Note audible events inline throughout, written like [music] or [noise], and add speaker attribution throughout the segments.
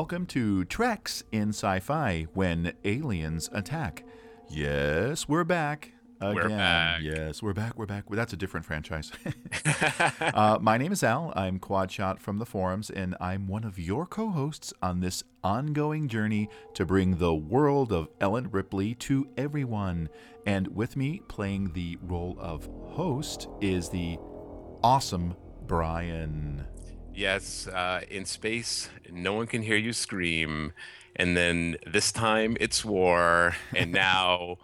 Speaker 1: Welcome to Treks in Sci Fi When Aliens Attack. Yes, we're back. Again.
Speaker 2: We're back.
Speaker 1: Yes, we're back. We're back. That's a different franchise. [laughs] [laughs] uh, my name is Al. I'm Quad Shot from the forums, and I'm one of your co hosts on this ongoing journey to bring the world of Ellen Ripley to everyone. And with me, playing the role of host, is the awesome Brian.
Speaker 2: Yes, uh, in space, no one can hear you scream. And then this time it's war, and [laughs] now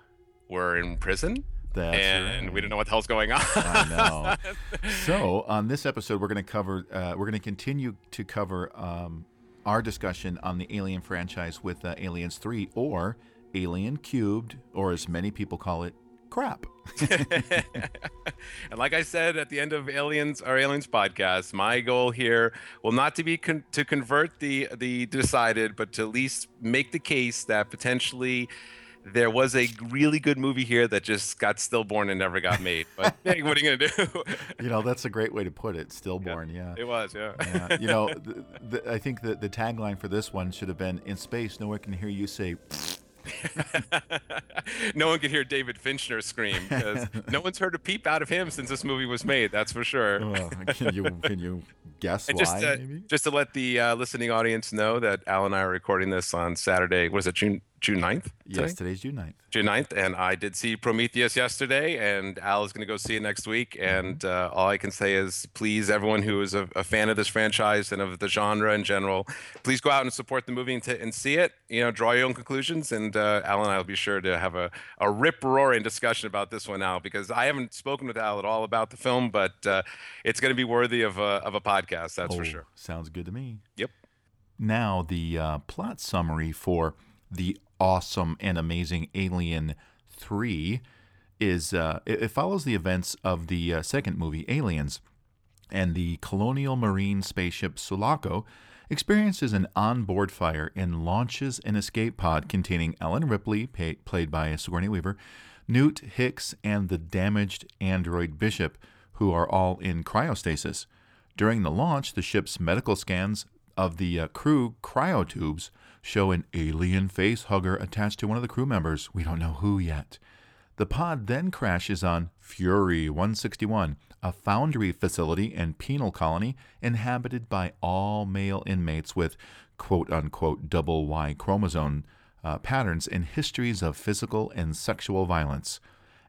Speaker 2: we're in prison.
Speaker 1: That's
Speaker 2: and
Speaker 1: right.
Speaker 2: we don't know what the hell's going on.
Speaker 1: I know. [laughs] so on this episode, we're going to cover. Uh, we're going to continue to cover um, our discussion on the Alien franchise with uh, Aliens Three, or Alien Cubed, or as many people call it, crap. [laughs] [laughs]
Speaker 2: and like I said at the end of Aliens our Aliens podcast, my goal here will not to be con- to convert the the decided, but to at least make the case that potentially there was a really good movie here that just got stillborn and never got made. But [laughs] hey, what are you gonna do?
Speaker 1: You know, that's a great way to put it. Stillborn, yeah.
Speaker 2: it was, yeah.
Speaker 1: yeah. You know, the, the, I think that the tagline for this one should have been "In space, no one can hear you say." [laughs]
Speaker 2: no one could hear David Fincher scream because no one's heard a peep out of him since this movie was made. That's for sure. [laughs]
Speaker 1: Oh, can you can you guess
Speaker 2: And
Speaker 1: why?
Speaker 2: just to, just to let the uh, listening audience know that Al and I are recording this on Saturday. Was it June June 9th?
Speaker 1: Yes, today's June 9th.
Speaker 2: June 9th. And I did see Prometheus yesterday, and Al is going to go see it next week. And uh, all I can say is please, everyone who is a, a fan of this franchise and of the genre in general, please go out and support the movie and, t- and see it. You know, draw your own conclusions. And uh, Al and I will be sure to have a, a rip roaring discussion about this one now because I haven't spoken with Al at all about the film, but uh, it's going to be worthy of a, of a podcast, that's for
Speaker 1: Oh,
Speaker 2: sure.
Speaker 1: Sounds good to me.
Speaker 2: Yep.
Speaker 1: Now, the uh, plot summary for the awesome and amazing Alien 3 is uh, it, it follows the events of the uh, second movie, Aliens, and the colonial marine spaceship Sulaco experiences an onboard fire and launches an escape pod containing Ellen Ripley, pa- played by Sigourney Weaver, Newt Hicks, and the damaged android Bishop, who are all in cryostasis. During the launch, the ship's medical scans of the uh, crew cryotubes show an alien face hugger attached to one of the crew members. We don't know who yet. The pod then crashes on Fury 161, a foundry facility and penal colony inhabited by all male inmates with quote unquote double Y chromosome uh, patterns and histories of physical and sexual violence.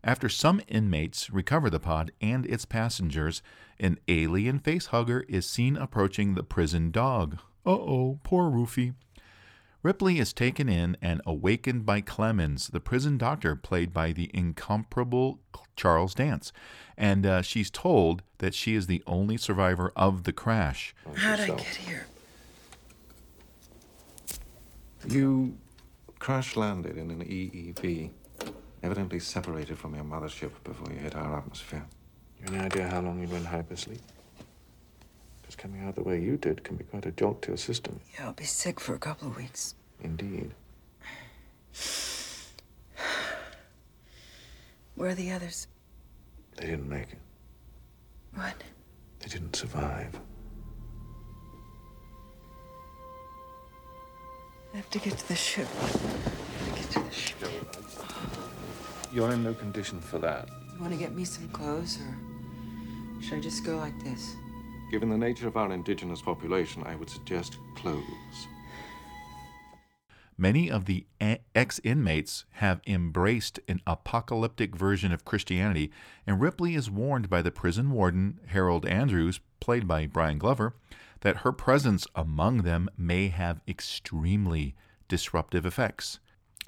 Speaker 1: After some inmates recover the pod and its passengers, an alien face hugger is seen approaching the prison dog. Uh oh, poor Roofy. Ripley is taken in and awakened by Clemens, the prison doctor played by the incomparable Charles Dance, and uh, she's told that she is the only survivor of the crash.
Speaker 3: How'd I get here?
Speaker 4: You crash landed in an EEV, evidently separated from your mothership before you hit our atmosphere.
Speaker 5: You have any idea how long you've been hypersleep? Because coming out the way you did can be quite a jolt to your system.
Speaker 3: Yeah, I'll be sick for a couple of weeks.
Speaker 5: Indeed. [sighs]
Speaker 3: Where are the others?
Speaker 5: They didn't make it.
Speaker 3: What?
Speaker 5: They didn't survive.
Speaker 3: I have to get to the ship. Gotta get to the ship.
Speaker 5: You're in no condition for that.
Speaker 3: You want to get me some clothes, or should I just go like this?
Speaker 4: Given the nature of our indigenous population, I would suggest clothes.
Speaker 1: Many of the ex inmates have embraced an apocalyptic version of Christianity, and Ripley is warned by the prison warden, Harold Andrews, played by Brian Glover, that her presence among them may have extremely disruptive effects.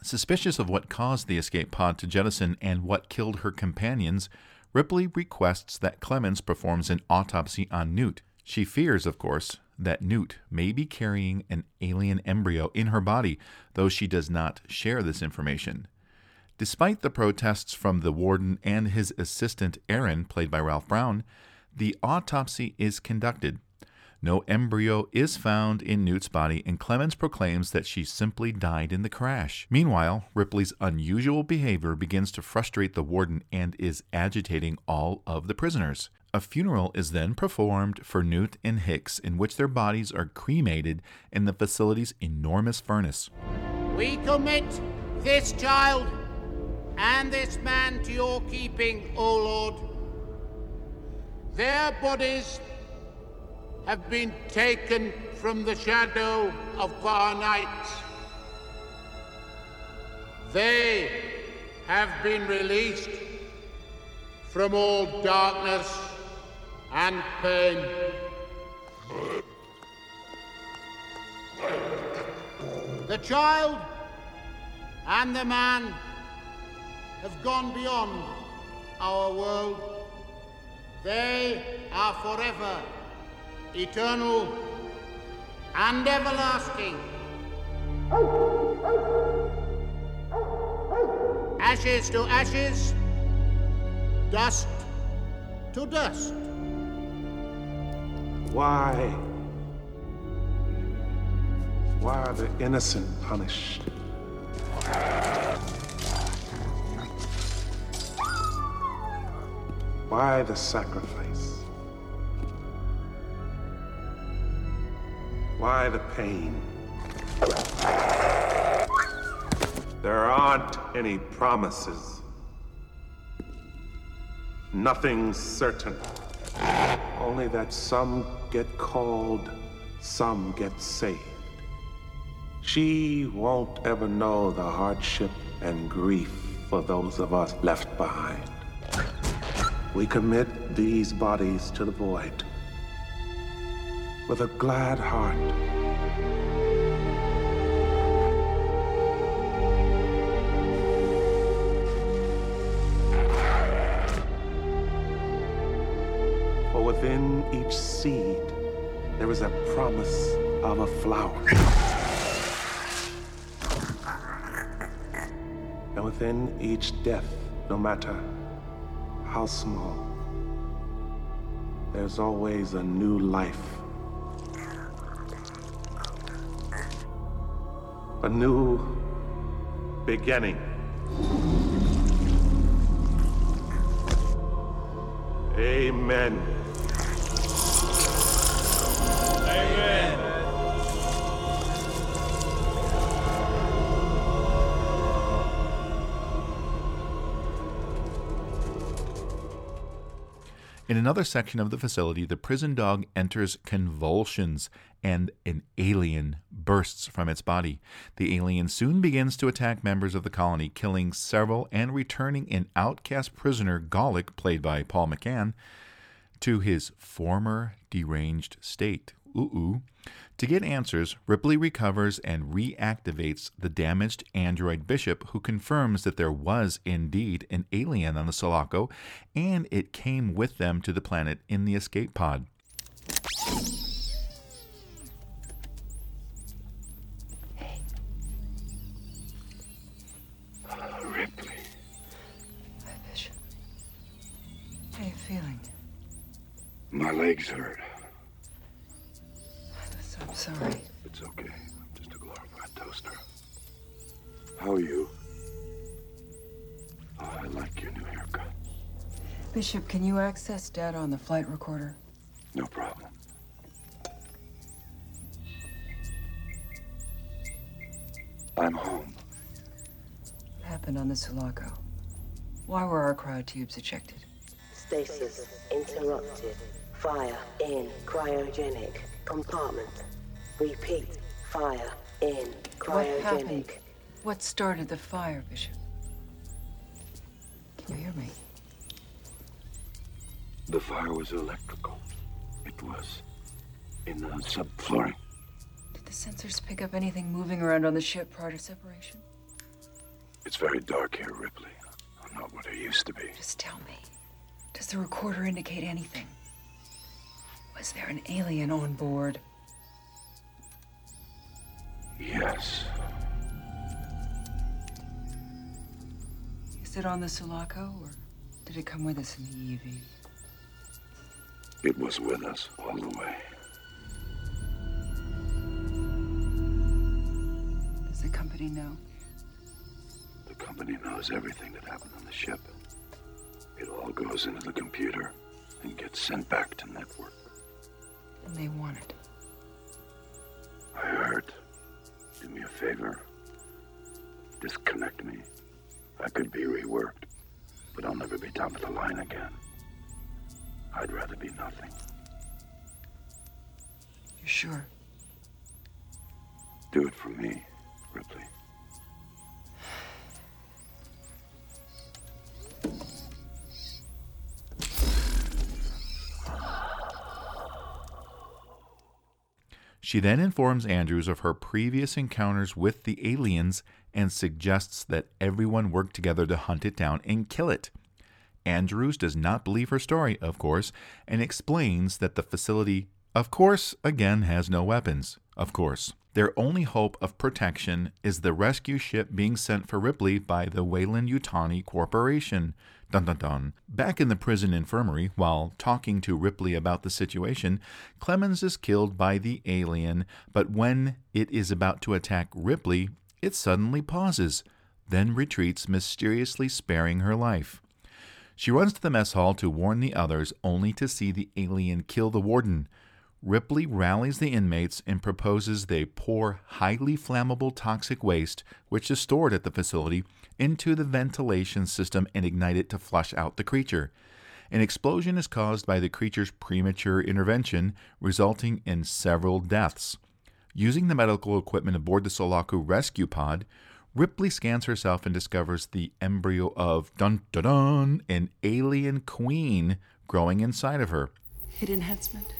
Speaker 1: Suspicious of what caused the escape pod to jettison and what killed her companions, Ripley requests that Clemens performs an autopsy on Newt. She fears, of course, that Newt may be carrying an alien embryo in her body, though she does not share this information. Despite the protests from the warden and his assistant Aaron, played by Ralph Brown, the autopsy is conducted. No embryo is found in Newt's body, and Clemens proclaims that she simply died in the crash. Meanwhile, Ripley's unusual behavior begins to frustrate the warden and is agitating all of the prisoners. A funeral is then performed for Newt and Hicks, in which their bodies are cremated in the facility's enormous furnace.
Speaker 6: We commit this child and this man to your keeping, O Lord. Their bodies have been taken from the shadow of nights. They have been released from all darkness and pain. The child and the man have gone beyond our world. They are forever eternal and everlasting. Ashes to ashes, dust to dust.
Speaker 4: Why? Why are the innocent punished? Why the sacrifice? Why the pain? There aren't any promises. Nothing certain. Only that some get called, some get saved. She won't ever know the hardship and grief for those of us left behind. We commit these bodies to the void with a glad heart. For within each seed, there is a promise of a flower. And within each death, no matter how small, there's always a new life. A new beginning. Amen.
Speaker 1: In another section of the facility, the prison dog enters convulsions and an alien bursts from its body. The alien soon begins to attack members of the colony, killing several and returning an outcast prisoner, Golic, played by Paul McGann, to his former deranged state. Ooh, ooh. To get answers, Ripley recovers and reactivates the damaged android Bishop, who confirms that there was indeed an alien on the Sulaco and it came with them to the planet in the escape pod.
Speaker 5: Hey Ripley.
Speaker 3: Hi, Bishop. How you feeling?
Speaker 5: My legs hurt.
Speaker 3: I'm sorry.
Speaker 5: It's okay. I'm just a glorified toaster. How are you? Oh, I like your new haircut.
Speaker 3: Bishop, can you access data on the flight recorder?
Speaker 5: No problem. I'm home.
Speaker 3: What happened on the Sulaco? Why were our cryotubes ejected?
Speaker 7: Stasis interrupted. Fire in cryogenic compartment. Repeat. Fire in
Speaker 3: What happened?
Speaker 7: cryogenic.
Speaker 3: What started the fire, Bishop? Can you hear me?
Speaker 5: The fire was electrical. It was in the subflooring.
Speaker 3: Did the sensors pick up anything moving around on the ship prior to separation?
Speaker 5: It's very dark here, Ripley. I'm not what I used to be.
Speaker 3: Just tell me. Does the recorder indicate anything? Was there an alien on board?
Speaker 5: Yes.
Speaker 3: Is it on the Sulaco, or did it come with us in the EV?
Speaker 5: It was with us all the way.
Speaker 3: Does the company know?
Speaker 8: The company knows everything that happened on the ship. It all goes into the computer and gets sent back to network.
Speaker 3: And they want it.
Speaker 8: I heard. Do me a favor. Disconnect me. I could be reworked, but I'll never be top of the line again. I'd rather be nothing.
Speaker 3: You sure?
Speaker 8: Do it for me, Ripley.
Speaker 1: She then informs Andrews of her previous encounters with the aliens and suggests that everyone work together to hunt it down and kill it. Andrews does not believe her story, of course, and explains that the facility, of course, again has no weapons. Of course. Their only hope of protection is the rescue ship being sent for Ripley by the Weyland-Yutani Corporation. Dun dun dun. Back in the prison infirmary, while talking to Ripley about the situation, Clemens is killed by the alien, but when it is about to attack Ripley, it suddenly pauses, then retreats, mysteriously sparing her life. She runs to the mess hall to warn the others, only to see the alien kill the warden. Ripley rallies the inmates and proposes they pour highly flammable toxic waste, which is stored at the facility, into the ventilation system and ignite it to flush out the creature. An explosion is caused by the creature's premature intervention, resulting in several deaths. Using the medical equipment aboard the Sulaco rescue pod, Ripley scans herself and discovers the embryo of dun dun dun, an alien queen growing inside of her.
Speaker 3: Hit enhancement.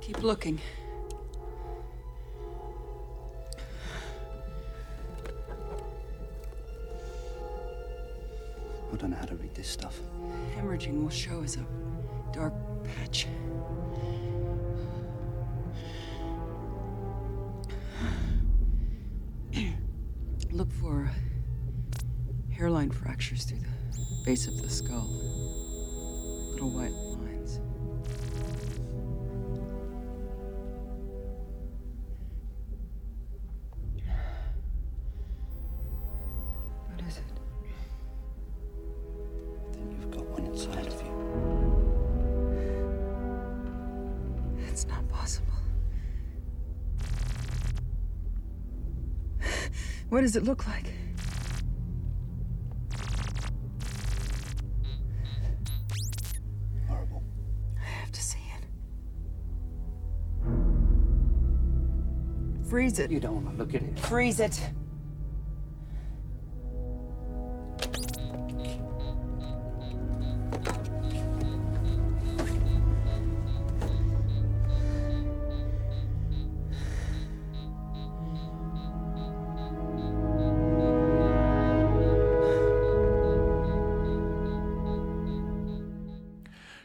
Speaker 3: Keep looking.
Speaker 9: I don't know how to read this stuff.
Speaker 3: Hemorrhaging will show as a dark patch. [clears throat] Look for hairline fractures through the base of the skull. Little white lines. What is it?
Speaker 9: Then you've got one inside of you.
Speaker 3: It's not possible. What does it look like? It.
Speaker 9: You don't want to look at it.
Speaker 3: Freeze it.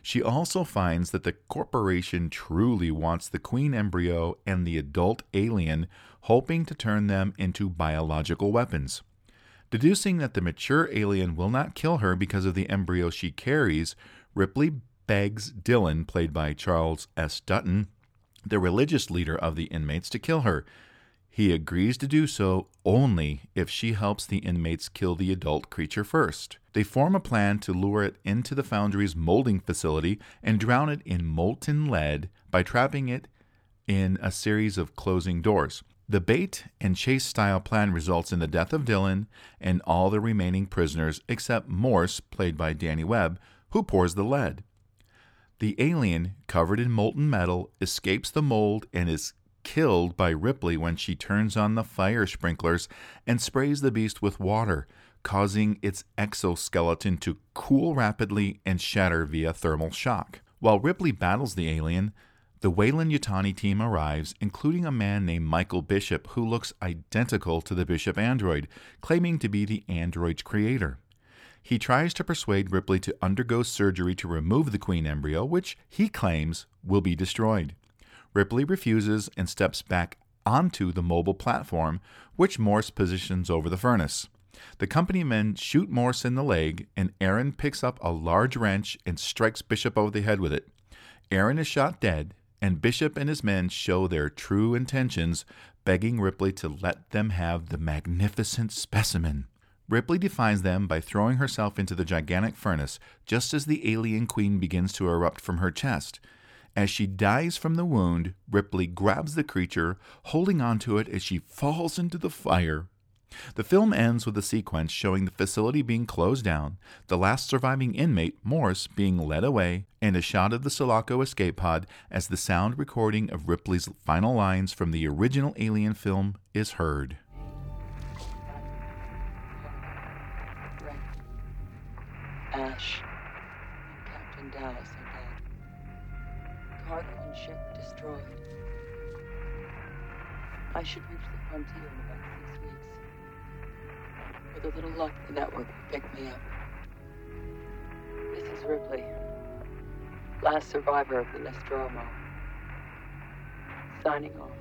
Speaker 1: She also finds that the corporation truly wants the queen embryo and the adult alien, hoping to turn them into biological weapons. Deducing that the mature alien will not kill her because of the embryo she carries, Ripley begs Dylan, played by Charles S. Dutton, the religious leader of the inmates, to kill her. He agrees to do so only if she helps the inmates kill the adult creature first. They form a plan to lure it into the foundry's molding facility and drown it in molten lead by trapping it in a series of closing doors. The bait and chase style plan results in the death of Dylan and all the remaining prisoners except Morse, played by Danny Webb, who pours the lead. The alien, covered in molten metal, escapes the mold and is killed by Ripley when she turns on the fire sprinklers and sprays the beast with water, causing its exoskeleton to cool rapidly and shatter via thermal shock. While Ripley battles the alien, the Weyland Yutani team arrives, including a man named Michael Bishop who looks identical to the Bishop android, claiming to be the android's creator. He tries to persuade Ripley to undergo surgery to remove the queen embryo, which he claims will be destroyed. Ripley refuses and steps back onto the mobile platform, which Morse positions over the furnace. The company men shoot Morse in the leg, and Aaron picks up a large wrench and strikes Bishop over the head with it. Aaron is shot dead, and Bishop and his men show their true intentions, begging Ripley to let them have the magnificent specimen. Ripley defies them by throwing herself into the gigantic furnace just as the alien queen begins to erupt from her chest. As she dies from the wound, Ripley grabs the creature, holding onto it as she falls into the fire. The film ends with a sequence showing the facility being closed down, the last surviving inmate, Morse, being led away, and a shot of the Sulaco escape pod as the sound recording of Ripley's final lines from the original Alien film is heard.
Speaker 3: Ash I should reach the frontier in about six weeks. With a little luck, the network will pick me up. This is Ripley, last survivor of the Nostromo. Signing off.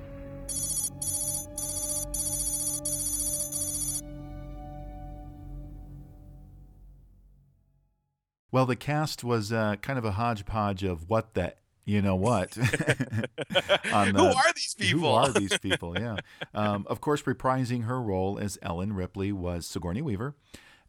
Speaker 1: Well, the cast was uh, kind of a hodgepodge of what the you know what. [laughs] On [laughs]
Speaker 2: Who are these people?
Speaker 1: Who are these [laughs] people? Yeah. Um, of course, reprising her role as Ellen Ripley was Sigourney Weaver.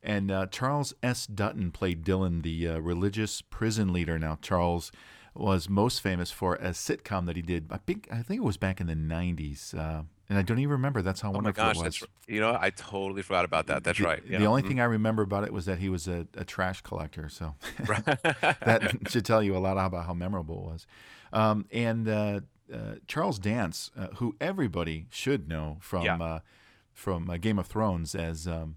Speaker 1: And uh, Charles S. Dutton played Dylan, the uh, religious prison leader. Now, Charles was most famous for a sitcom that he did. I think I think it was back in the '90s, uh, and I don't even remember. That's how
Speaker 2: Oh my
Speaker 1: wonderful
Speaker 2: gosh,
Speaker 1: it was.
Speaker 2: that's you know I totally forgot about that. That's
Speaker 1: the,
Speaker 2: right. Yeah.
Speaker 1: The only
Speaker 2: Mhm.
Speaker 1: thing I remember about it was that he was a, a trash collector. So [laughs] [laughs] that should tell you a lot about how memorable it was. Um, and uh, uh, Charles Dance, uh, who everybody should know from
Speaker 2: Yeah.
Speaker 1: uh, from uh, Game of Thrones as um,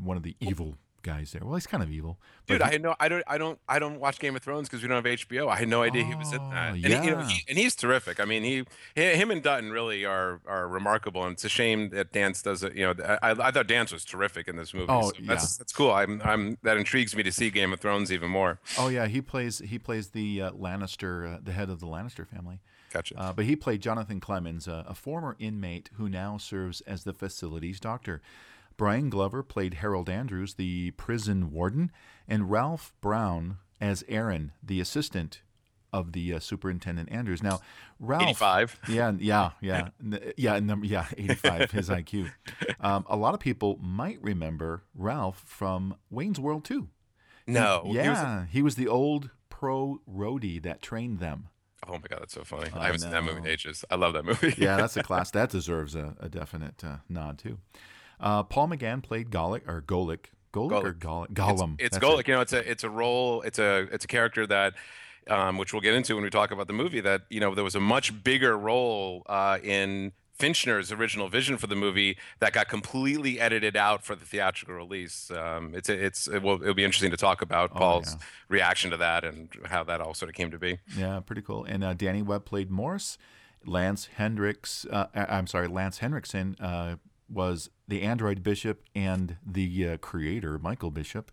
Speaker 1: one of the evil guys there. Well, he's kind of evil.
Speaker 2: Dude, I had no, I don't, I don't, I don't watch Game of Thrones because we don't have HBO. I had no idea he was in that.
Speaker 1: Oh,
Speaker 2: And, he, you know,
Speaker 1: yeah.
Speaker 2: he, and he's terrific. I mean, he, hi- him and Dutton really are are remarkable, and it's a shame that Dance doesn't. You know, I, I thought Dance was terrific in this movie.
Speaker 1: Oh,
Speaker 2: so that's
Speaker 1: yeah.
Speaker 2: that's cool. I'm, I'm that intrigues me to see Game of Thrones even more.
Speaker 1: Oh yeah, he plays he plays the uh, Lannister, uh, the head of the Lannister family.
Speaker 2: Gotcha.
Speaker 1: Uh, but he played Jonathan Clemens, uh, a former inmate who now serves as the facility's doctor. Brian Glover played Harold Andrews, the prison warden, and Ralph Brown as Aaron, the assistant of the uh, superintendent Andrews. Now, Ralph,
Speaker 2: 85. [laughs]
Speaker 1: yeah, yeah, yeah, yeah, number, yeah, eighty-five, his [laughs] IQ. Um, a lot of people might remember Ralph from Wayne's World too.
Speaker 2: No, he was-
Speaker 1: yeah, he was the old pro roadie that trained them.
Speaker 2: Oh my god, that's so funny.
Speaker 1: I
Speaker 2: I haven't seen that movie in ages. I love that movie.
Speaker 1: yeah, that's a [laughs] class. That deserves a, a definite uh, nod too. Uh, Paul McGann played Golic or Golic, Golic or Golic, Gollum.
Speaker 2: It's, it's Golic.
Speaker 1: it.
Speaker 2: You know, it's a it's a role. It's a it's a character that, um, which we'll get into when we talk about the movie. That you know there was a much bigger role uh, in Fincher's original vision for the movie that got completely edited out for the theatrical release. Um, it's it's it will it'll be interesting to talk about
Speaker 1: Oh,
Speaker 2: Paul's
Speaker 1: yeah.
Speaker 2: reaction to that and how that all sort of came to be.
Speaker 1: Yeah, pretty cool. And uh, Danny Webb played Morse. Lance Hendricks, uh, I'm sorry, Lance Henriksen uh, was the android bishop and the uh, creator, Michael Bishop,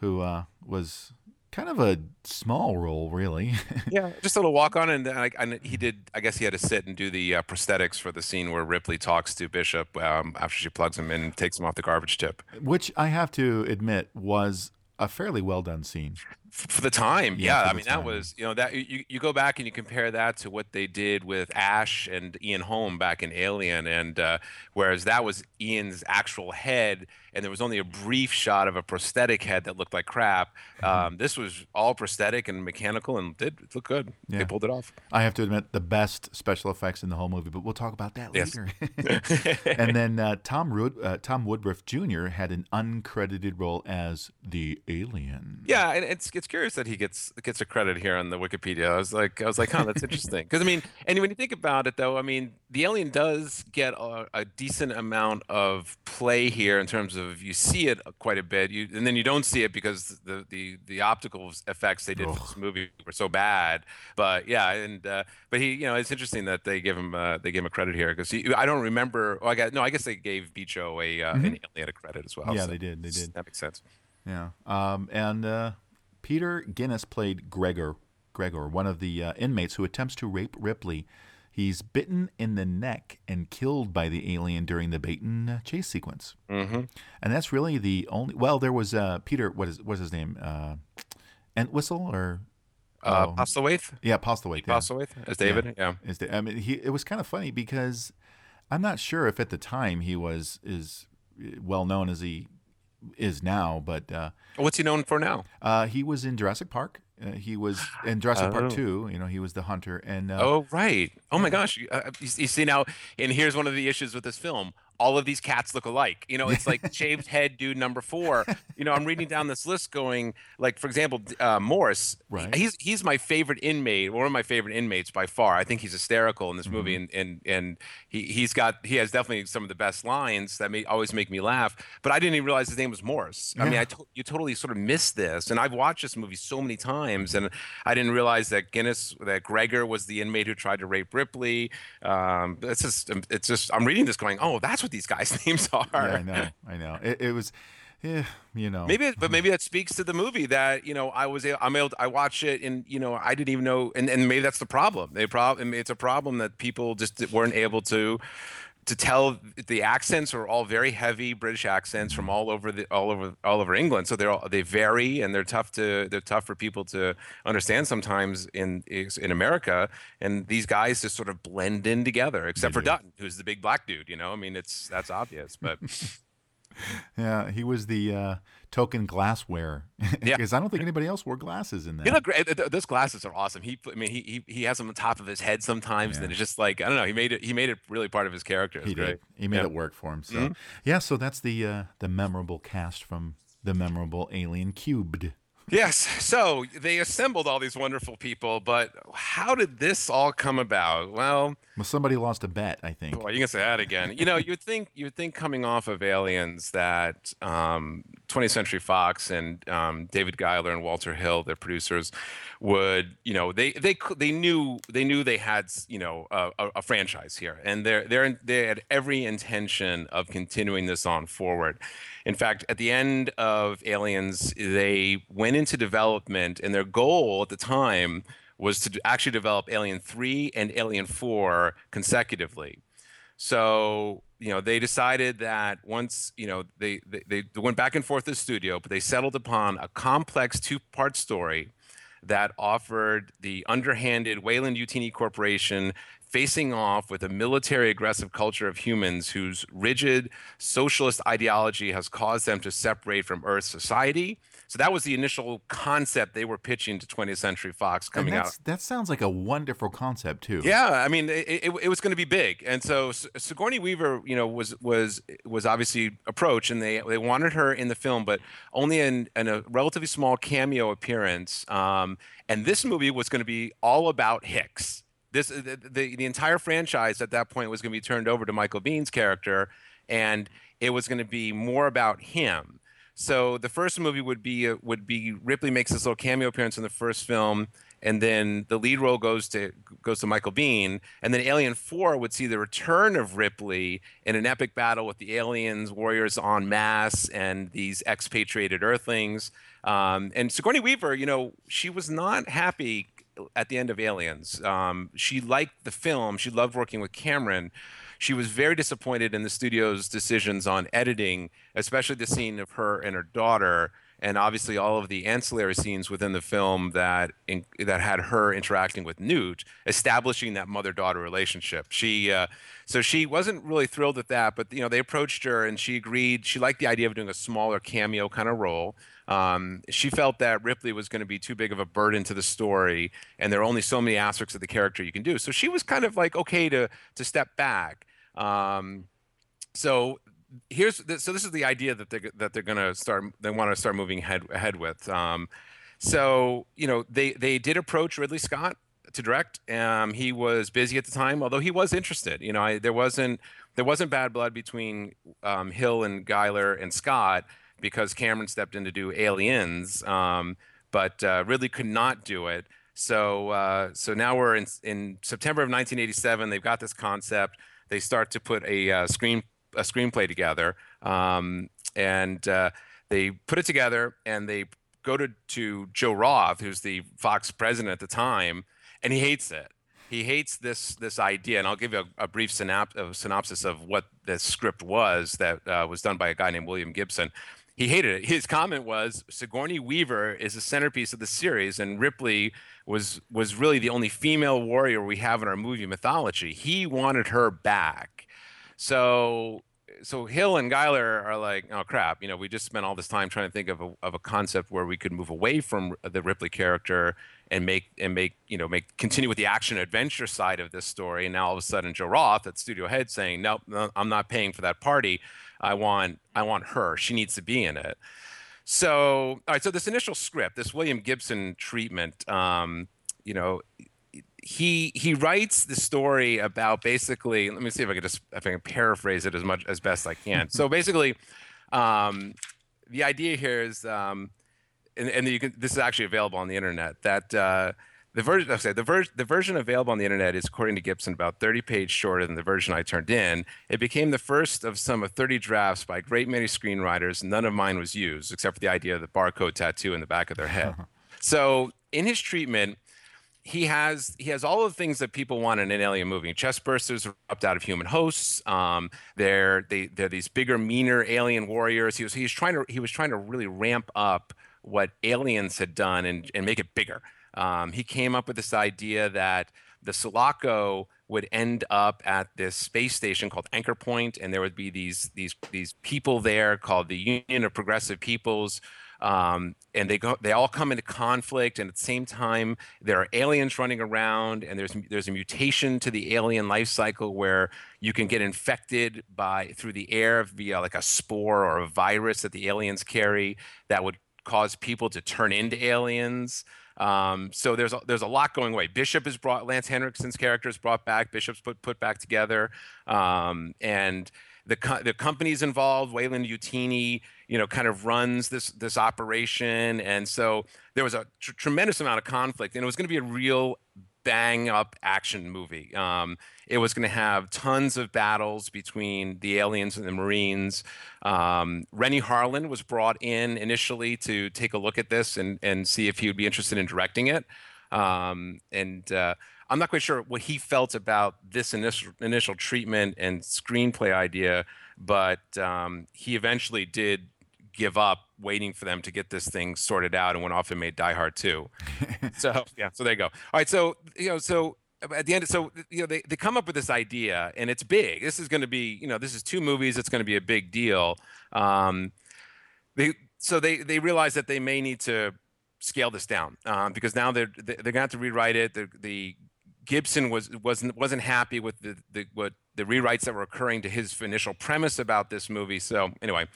Speaker 1: who uh, was kind of a small role, really. [laughs]
Speaker 2: Yeah, just a little walk on, and, and, and he did. I guess he had to sit and do the uh, prosthetics for the scene where Ripley talks to Bishop um, after she plugs him in and takes him off the garbage tip.
Speaker 1: Which I have to admit was a fairly well done scene.
Speaker 2: For the time
Speaker 1: Yeah,
Speaker 2: yeah, i mean
Speaker 1: time.
Speaker 2: that was you know that you, you go back and you compare that to what they did with ash and ian holm back in alien and uh, whereas that was ian's actual head and there was only a brief shot of a prosthetic head that looked like crap
Speaker 1: Mm-hmm.
Speaker 2: um, this was all prosthetic and mechanical and did look good
Speaker 1: Yeah.
Speaker 2: they pulled it off
Speaker 1: I have to admit the best special effects in the whole movie, but we'll talk about that
Speaker 2: Yes.
Speaker 1: later. [laughs] [laughs] and then uh, Tom Wood, uh, Tom Woodruff Jr. had an uncredited role as the alien.
Speaker 2: Yeah, and it's it's curious that he gets gets a credit here on the Wikipedia. I was like, I was like, huh, that's interesting. Because I mean, and when you think about it, though, I mean, the alien does get a, a decent amount of play here in terms of you see it quite a bit, you and then you don't see it because the the the optical effects they did for this movie were so bad. But yeah, and uh, but he, you know, it's interesting that they give him uh, they give him a credit here because I don't remember. Oh, I got no, I guess they gave Bicho a uh, an
Speaker 1: Mhm.
Speaker 2: alien a credit as well.
Speaker 1: Yeah,
Speaker 2: so
Speaker 1: they did. They did.
Speaker 2: That makes sense.
Speaker 1: Yeah. Um, and uh, Peter Guinness played Gregor, Gregor, one of the uh, inmates who attempts to rape Ripley. He's bitten in the neck and killed by the alien during the Baton uh, chase sequence.
Speaker 2: Mm-hmm.
Speaker 1: And that's really the only. Well, there was uh, Peter. What is what's his name? Uh, Entwistle or
Speaker 2: Uh,
Speaker 1: oh,
Speaker 2: Postlethwaite?
Speaker 1: Yeah, Postlethwaite. Yeah.
Speaker 2: Postlethwaite as David. Yeah.
Speaker 1: Is the, I mean, he. It was kind of funny because I'm not sure if at the time he was is well known as he is now, but uh,
Speaker 2: What's he known for now?
Speaker 1: uh, he was in Jurassic Park. Uh, he was in Jurassic
Speaker 2: Oh.
Speaker 1: Park 2. You know, he was the hunter. And uh,
Speaker 2: Oh, right. Oh my gosh. Uh, you see now, and here's one of the issues with this film. All of these cats look alike. You know, it's like [laughs] shaved head dude number four. You know, I'm reading down this list going, like, for example, uh, Morris.
Speaker 1: Right.
Speaker 2: He's he's my favorite inmate, one of my favorite inmates by far. I think he's hysterical in this movie,
Speaker 1: Mm-hmm.
Speaker 2: and and and he he's got he has definitely some of the best lines that may always make me laugh. But I didn't even realize his name was Morris. I mean, I to- you totally sort of missed this, and I've watched this movie so many times, and I didn't realize that Guinness, that Gregor was the inmate who tried to rape Ripley. Um, it's just, it's just, I'm reading this going, oh, that's what these guys' [laughs] names are.
Speaker 1: yeah, I know. I know. It, it was, yeah, you know.
Speaker 2: Maybe, it, but hmm. maybe that speaks to the movie that you know I was I'm able to, I watched it and you know I didn't even know and, and maybe that's the problem. They problem it's a problem that people just weren't able to to tell the accents are all very heavy British accents from all over the all over all over England. So they're all, they vary and they're tough to they're tough for people to understand sometimes in in America. And these guys just sort of blend in together, except for
Speaker 1: do.
Speaker 2: Dutton, who's the big black dude. You know, I mean, it's that's obvious, but. [laughs]
Speaker 1: Yeah, he was the uh, token glassware. [laughs]
Speaker 2: Yeah.
Speaker 1: Because I don't think anybody else wore glasses in that.
Speaker 2: He looked great. Th- th- Those glasses are awesome. He, I mean, he he, he has them on top of his head sometimes, and it's just like I don't know. He made it. He made it really part of his character. It's
Speaker 1: he
Speaker 2: great.
Speaker 1: did. He made
Speaker 2: Yeah.
Speaker 1: it work for him. So
Speaker 2: Mhm.
Speaker 1: yeah, so that's the uh, the memorable cast from the memorable Alien Cubed.
Speaker 2: Yes. So they assembled all these wonderful people, but how did this all come about? Well,
Speaker 1: Well, somebody lost a bet, I think.
Speaker 2: boy, you can say that again. You know, you'd think you'd think coming off of Aliens that um, 20th Century Fox and um, David Giler and Walter Hill, their producers, would you know they they they knew they knew they had you know a, a, franchise here, and they're they're they had every intention of continuing this on forward. In fact, at the end of Aliens, they went into development, and their goal at the time was to actually develop Alien 3 and Alien 4 consecutively. So, you know, they decided that once, you know, they, they, they went back and forth to the studio, but they settled upon a complex two part story that offered the underhanded Weyland Yutani Corporation facing off with a military aggressive culture of humans whose rigid socialist ideology has caused them to separate from Earth society. So that was the initial concept they were pitching to 20th Century Fox coming out.
Speaker 1: that sounds like a wonderful concept too.
Speaker 2: Yeah, I mean, it, it, it was going to be big, and so Sigourney Weaver, you know, was was was obviously approached, and they they wanted her in the film, but only in, in a relatively small cameo appearance. Um, and this movie was going to be all about Hicks. This the, the the entire franchise at that point was going to be turned over to Michael Biehn's character, and it was going to be more about him. So the first movie would be uh, would be Ripley makes this little cameo appearance in the first film, and then the lead role goes to goes to Michael Biehn, and then Alien Four would see the return of Ripley in an epic battle with the aliens, warriors en masse, and these expatriated Earthlings. Um, and Sigourney Weaver, you know, she was not happy at the end of Aliens. Um, she liked the film. She loved working with Cameron. She was very disappointed in the studio's decisions on editing, especially the scene of her and her daughter, and obviously all of the ancillary scenes within the film that in, that had her interacting with Newt, establishing that mother-daughter relationship. She uh, so she wasn't really thrilled with that, but you know they approached her and she agreed. She liked the idea of doing a smaller cameo kind of role. Um, she felt that Ripley was going to be too big of a burden to the story, and there are only so many aspects of the character you can do. So she was kind of like okay to to step back. Um, so here's the, so this is the idea that they're that they're going to start they want to start moving ahead ahead with. Um, so you know they they did approach Ridley Scott to direct. Um, he was busy at the time, although he was interested. You know, I, there wasn't there wasn't bad blood between um, Hill and Giler and Scott because Cameron stepped in to do Aliens, um, but uh, Ridley could not do it. So uh, so now we're in in September of 1987. They've got this concept. They start to put a uh, screen a screenplay together, um, and uh, they put it together and they go to to Joe Roth, who's the Fox president at the time, and he hates it. he hates this this idea, and I'll give you a, a brief synop- a synopsis of what the script was that uh, was done by a guy named William Gibson. He hated it. His comment was Sigourney Weaver is the centerpiece of the series, and Ripley was was really the only female warrior we have in our movie mythology. He wanted her back. So so Hill and Giler are like, oh crap, you know, we just spent all this time trying to think of a, of a concept where we could move away from the Ripley character and make and make you know make continue with the action adventure side of this story. And now all of a sudden, Joe Roth at studio head saying, nope, no, I'm not paying for that party. I want I want her. She needs to be in it. So all right, so this initial script, this William Gibson treatment, um, you know, he he writes the story about basically. Let me see if I can just if I can paraphrase it as much as best I can. so [laughs] basically, um, the idea here is, um, and, and you can, this is actually available on the internet. That uh, the version, okay, the, ver- the version available on the internet is, according to Gibson, about 30 pages shorter than the version I turned in. It became the first of some of 30 drafts by a great many screenwriters. None of mine was used, except for the idea of the barcode tattoo in the back of their head. so, in his treatment, he has he has all of the things that people want in an alien movie. Chest bursters erupt out of human hosts. Um, they're they they're these bigger, meaner alien warriors. He was he's trying to he was trying to really ramp up what aliens had done and and make it bigger. Um, he came up with this idea that the Sulaco would end up at this space station called Anchor Point, and there would be these these these people there called the Union of Progressive Peoples. Um, and they go they all come into conflict and at the same time there are aliens running around and there's there's a mutation to the alien life cycle where you can get infected by through the air via like a spore or a virus that the aliens carry that would cause people to turn into aliens um, so there's a, there's a lot going away. Bishop is brought Lance Henriksen's character is brought back. Bishop's put put back together, um, and the co- the company's involved. Weyland Yutani, you know, kind of runs this this operation, and so there was a tr- tremendous amount of conflict, and it was going to be a real bang up action movie. Um, it was going to have tons of battles between the aliens and the Marines. Um, Renny Harlin was brought in initially to take a look at this and and see if he would be interested in directing it. Um, and uh, I'm not quite sure what he felt about this initial initial treatment and screenplay idea, but um, he eventually did give up waiting for them to get this thing sorted out and went off and made Die Hard 2. [laughs] so yeah, so there you go. All right, so you know, so at the end, so you know, they, they come up with this idea and it's big. This is going to be, you know, this is two movies. It's going to be a big deal. Um, they so they they realize that they may need to scale this down um, because now they're they're going to have to rewrite it. The, the Gibson was wasn't wasn't happy with the, the what the rewrites that were occurring to his initial premise about this movie. So anyway,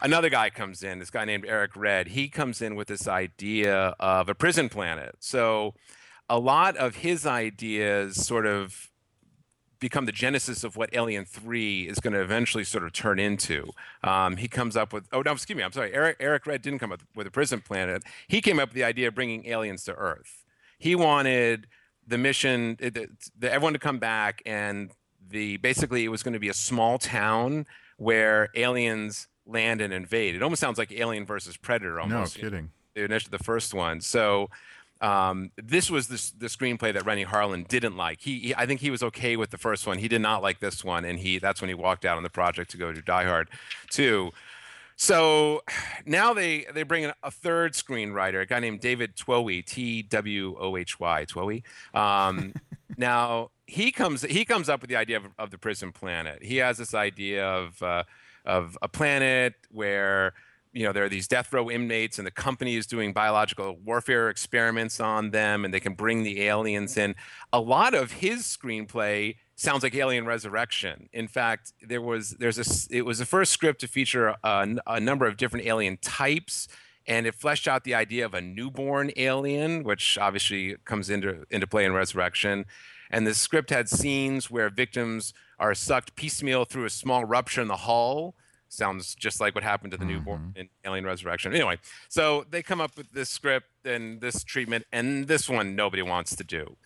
Speaker 2: another guy comes in. This guy named Eric Red. He comes in with this idea of a prison planet. So a lot of his ideas sort of become the genesis of what Alien Three is going to eventually sort of turn into. Um, he comes up with oh no, excuse me, I'm sorry. Eric Eric Red didn't come up with a prison planet. He came up with the idea of bringing aliens to Earth. He wanted the mission, the, the, everyone to come back, and the basically it was going to be a small town where aliens land and invade. It almost sounds like Alien versus Predator. Almost.
Speaker 1: No kidding.
Speaker 2: You know, the first one. So. Um, this was the, the screenplay that Renny Harlin didn't like. He, he, I think he was okay with the first one. He did not like this one, and he that's when he walked out on the project to go to Die Hard 2. So now they they bring in a third screenwriter, a guy named David Twohy, T W O H Y, Twohy. Um, [laughs] now he comes he comes up with the idea of, of the prison planet. He has this idea of uh, of a planet where you know there are these death row inmates and the company is doing biological warfare experiments on them and they can bring the aliens in a lot of his screenplay sounds like Alien Resurrection. In fact, there was there's a it was the first script to feature a, a, number of different alien types, and it fleshed out the idea of a newborn alien, which obviously comes into into play in Resurrection. And the script had scenes where victims are sucked piecemeal through a small rupture in the hull. Sounds just like what happened to the mm-hmm. newborn in Alien Resurrection. Anyway, so they come up with this script and this treatment, and this one nobody wants to do.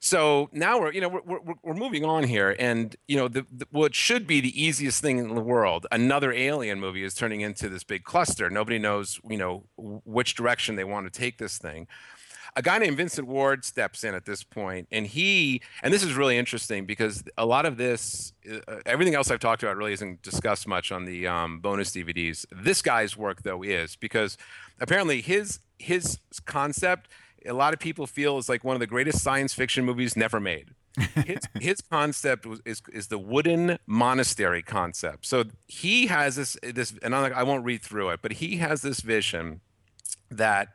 Speaker 2: So now we're, you know, we're, we're, we're moving on here, and you know, the, the, what should be the easiest thing in the world, another Alien movie, is turning into this big cluster. Nobody knows, you know, which direction they want to take this thing. A guy named Vincent Ward steps in at this point, and he and this is really interesting because a lot of this, uh, everything else I've talked about, really isn't discussed much on the um, bonus DVDs. This guy's work though is because apparently his his concept, a lot of people feel is like one of the greatest science fiction movies never made. [laughs] his, his concept was, is is the wooden monastery concept. So he has this this, and I'm like, I won't read through it, but he has this vision that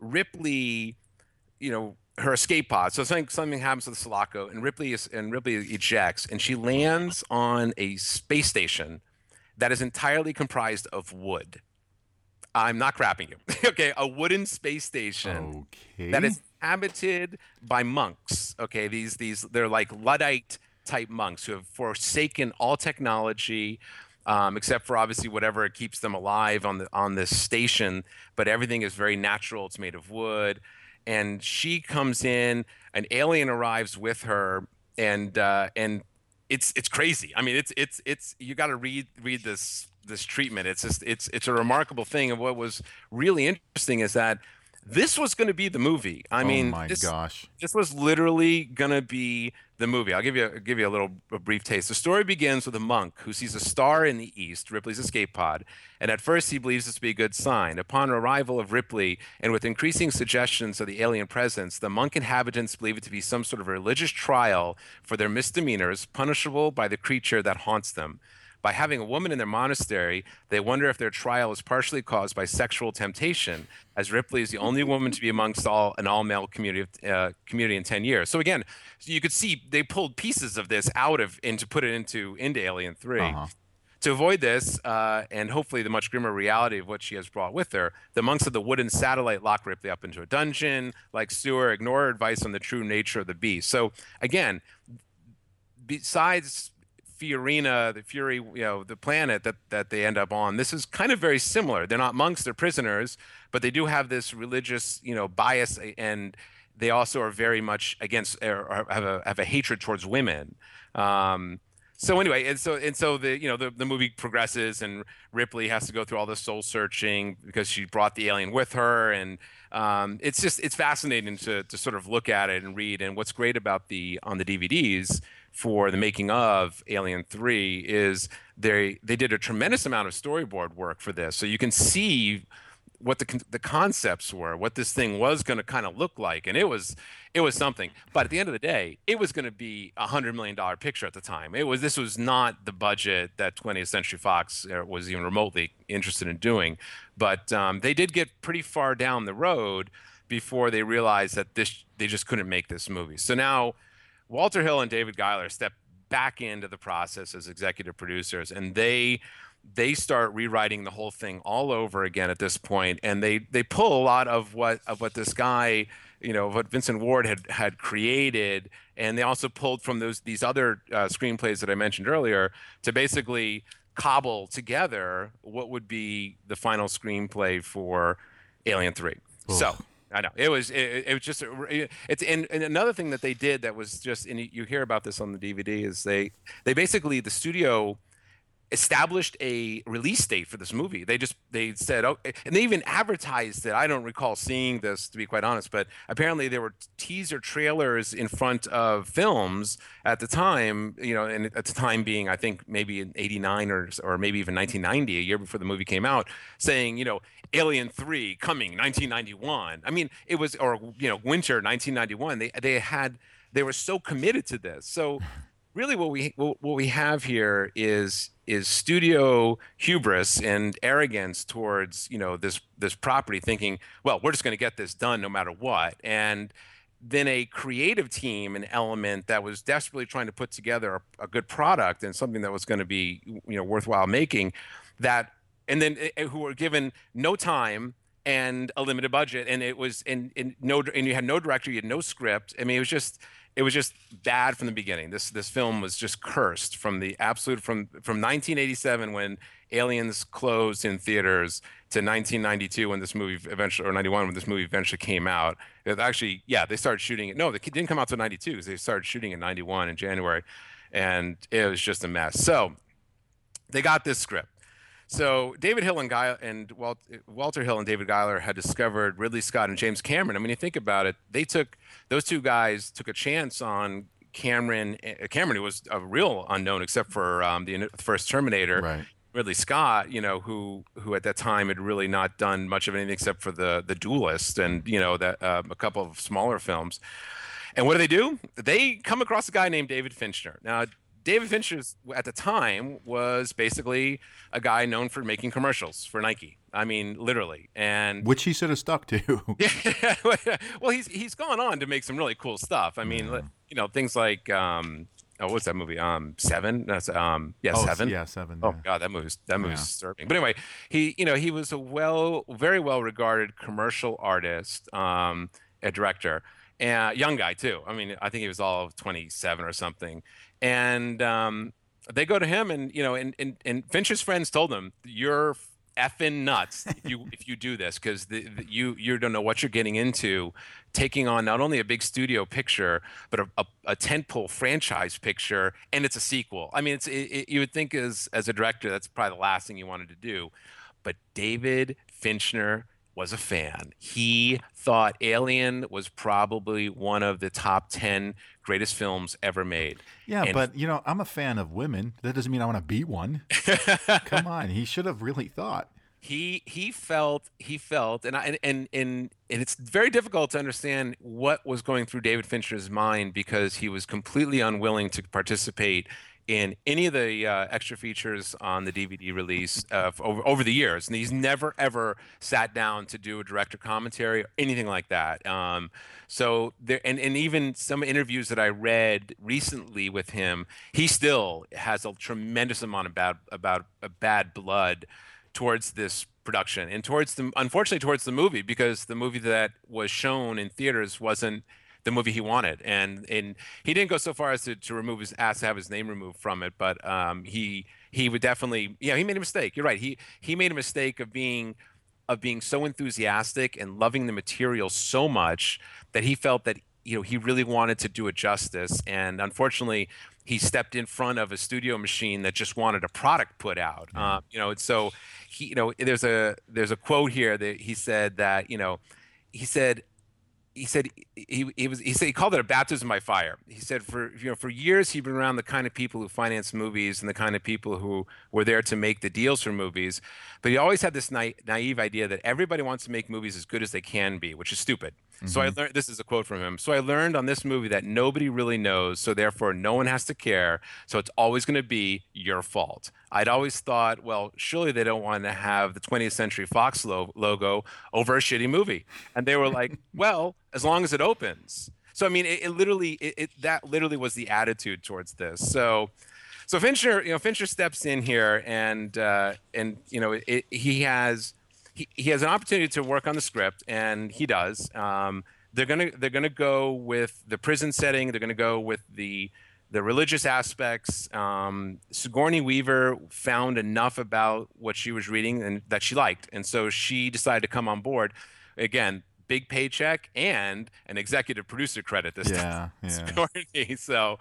Speaker 2: Ripley, you know, her escape pod. So something something happens to the Sulaco, and Ripley is, and Ripley ejects, and she lands on a space station that is entirely comprised of wood. I'm not crapping you. [laughs] okay, a wooden space station
Speaker 1: Okay.
Speaker 2: that is inhabited by monks. Okay, these these they're like Luddite type monks who have forsaken all technology, um, except for obviously whatever keeps them alive on the on this station. But everything is very natural. It's made of wood, and she comes in. An alien arrives with her, and uh, and it's it's crazy. I mean, it's it's it's you got to read read this this treatment. It's just it's it's a remarkable thing. And what was really interesting is that this was going to be the movie. I
Speaker 1: oh
Speaker 2: mean,
Speaker 1: my
Speaker 2: this,
Speaker 1: gosh.
Speaker 2: this was literally going to be the movie. I'll give you a, give you a little a brief taste. The story begins with a monk who sees a star in the east, Ripley's escape pod, and at first he believes this to be a good sign. Upon arrival of Ripley, and with increasing suggestions of the alien presence, the monk inhabitants believe it to be some sort of religious trial for their misdemeanors, punishable by the creature that haunts them. By having a woman in their monastery, they wonder if their trial is partially caused by sexual temptation, as Ripley is the only woman to be amongst all an all-male community uh, community in ten years. So again, you could see they pulled pieces of this out of and to put it into into Alien 3
Speaker 1: Uh-huh.
Speaker 2: To avoid this, uh, and hopefully the much grimmer reality of what she has brought with her, the monks of the wooden satellite lock Ripley up into a dungeon. Like Stewart, ignore her advice on the true nature of the beast. So again, besides Fiorina, the Fury, you know, the planet that that they end up on, this is kind of very similar. They're not monks; they're prisoners, but they do have this religious, you know, bias, and they also are very much against or have a have a hatred towards women. Um, so anyway, and so and so the you know the, the movie progresses and Ripley has to go through all the soul searching because she brought the alien with her and um, it's just it's fascinating to to sort of look at it and read and what's great about the on the DVDs for the making of Alien 3 is they they did a tremendous amount of storyboard work for this so you can see what the the concepts were, what this thing was going to kind of look like, and it was it was something. But at the end of the day, it was going to be a hundred million dollar picture at the time. It was this was not the budget that 20th Century Fox uh, was even remotely interested in doing. But um, they did get pretty far down the road before they realized that this they just couldn't make this movie. So now Walter Hill and David Giler step back into the process as executive producers, and they they start rewriting the whole thing all over again at this point and they they pull a lot of what of what this guy you know what Vincent Ward had had created and they also pulled from those these other uh, screenplays that I mentioned earlier to basically cobble together what would be the final screenplay for Alien 3 so I know. It was it, it was just it's and, and another thing that they did that was just and you hear about this on the DVD is they they basically the studio established a release date for this movie. They just they said oh, and they even advertised it. I don't recall seeing this to be quite honest, but apparently there were teaser trailers in front of films at the time. You know, and at the time being I think maybe in '89 or or maybe even 1990, a year before the movie came out, saying you know Alien 3 coming 1991. I mean, it was or you know winter 1991. They they had they were so committed to this. So [laughs] really what we what we have here is is studio hubris and arrogance towards you know this this property thinking well we're just going to get this done no matter what. And then a creative team an element that was desperately trying to put together a, a good product and something that was going to be you know worthwhile making that and then uh, who were given no time and a limited budget and it was and, and no and you had no director you had no script. I mean it was just it was just bad from the beginning. This this film was just cursed from the absolute from from 1987 when Aliens closed in theaters to 1992 when this movie eventually or 91 when this movie eventually came out. It actually, yeah, they started shooting it. No, it didn't come out till 92 because they started shooting in 91 in January, and it was just a mess. So they got this script. So David Hill and Guy and Walt, Walter Hill and David Giler had discovered Ridley Scott and James Cameron. I mean, you think about it, they took those two guys took a chance on Cameron. uh, Cameron who was a real unknown, except for um, the first Terminator.
Speaker 1: Right.
Speaker 2: Ridley Scott, you know, who who at that time had really not done much of anything except for the the Duelist and you know that uh, a couple of smaller films. And what do they do? They come across a guy named David Fincher. Now, David Fincher at the time was basically a guy known for making commercials for Nike. I mean, literally. And
Speaker 1: Which he should have stuck to. [laughs]
Speaker 2: yeah, [laughs] well, he's he's gone on to make some really cool stuff. I mean, li- you know, things like um, oh, what's that movie? Um, Seven. That's um, yeah,
Speaker 1: Oh,
Speaker 2: Seven.
Speaker 1: yeah, Seven,
Speaker 2: Oh
Speaker 1: yeah.
Speaker 2: God, that movie's that movie's
Speaker 1: Yeah.
Speaker 2: disturbing. But anyway, he you know he was a well, very well regarded commercial artist, um, a director, and young guy too. I mean, I think he was all of 27 or something, and um, they go to him and you know and and, and Fincher's friends told him you're effing nuts if you if you do this because you you don't know what you're getting into taking on not only a big studio picture but a, a, a tentpole franchise picture and it's a sequel. I mean it's it, it, you would think as as a director that's probably the last thing you wanted to do. But david fincher was a fan he thought alien was probably one of the top 10 greatest films ever made
Speaker 1: Yeah,
Speaker 2: And
Speaker 1: but you know, I'm a fan of women. That doesn't mean I want to be one. [laughs] Come on, he should have really thought.
Speaker 2: he he felt he felt and I, and and and and it's very difficult to understand what was going through David Fincher's mind because he was completely unwilling to participate in any of the uh, extra features on the DVD release uh, over over the years, and he's never ever sat down to do a director commentary or anything like that. Um, so there, and and even some interviews that I read recently with him, he still has a tremendous amount of bad about uh, bad blood towards this production and towards the unfortunately towards the movie because the movie that was shown in theaters wasn't the movie he wanted and and he didn't go so far as to, to remove his ask to have his name removed from it but um he he would definitely yeah he made a mistake. You're right. He he made a mistake of being of being so enthusiastic and loving the material so much that he felt that you know he really wanted to do it justice. And unfortunately he stepped in front of a studio machine that just wanted a product put out. Um, you know and so he you know there's a there's a quote here that he said that you know he said he said he, he was he said he called it a baptism by fire. He said for you know for years he'd been around the kind of people who finance movies and the kind of people who were there to make the deals for movies, but he always had this na- naive idea that everybody wants to make movies as good as they can be, which is stupid. So I
Speaker 1: Mhm.
Speaker 2: learned this is a quote from him. So I learned on this movie that nobody really knows, so therefore no one has to care. So it's always going to be your fault. I'd always thought, well, surely they don't want to have the 20th Century Fox lo- logo over a shitty movie, and they were like, [laughs] well, as long as it opens. So I mean, it, it literally, it, it that literally was the attitude towards this. So. So Fincher, you know, Fincher steps in here, and uh, and you know, it, he has he, he has an opportunity to work on the script, and he does. Um, they're gonna they're gonna go with the prison setting. They're gonna go with the the religious aspects. Um, Sigourney Weaver found enough about what she was reading and that she liked, and so she decided to come on board. Again, big paycheck and an executive producer credit this
Speaker 1: Yeah,
Speaker 2: time. [laughs]
Speaker 1: yeah.
Speaker 2: Sigourney. So,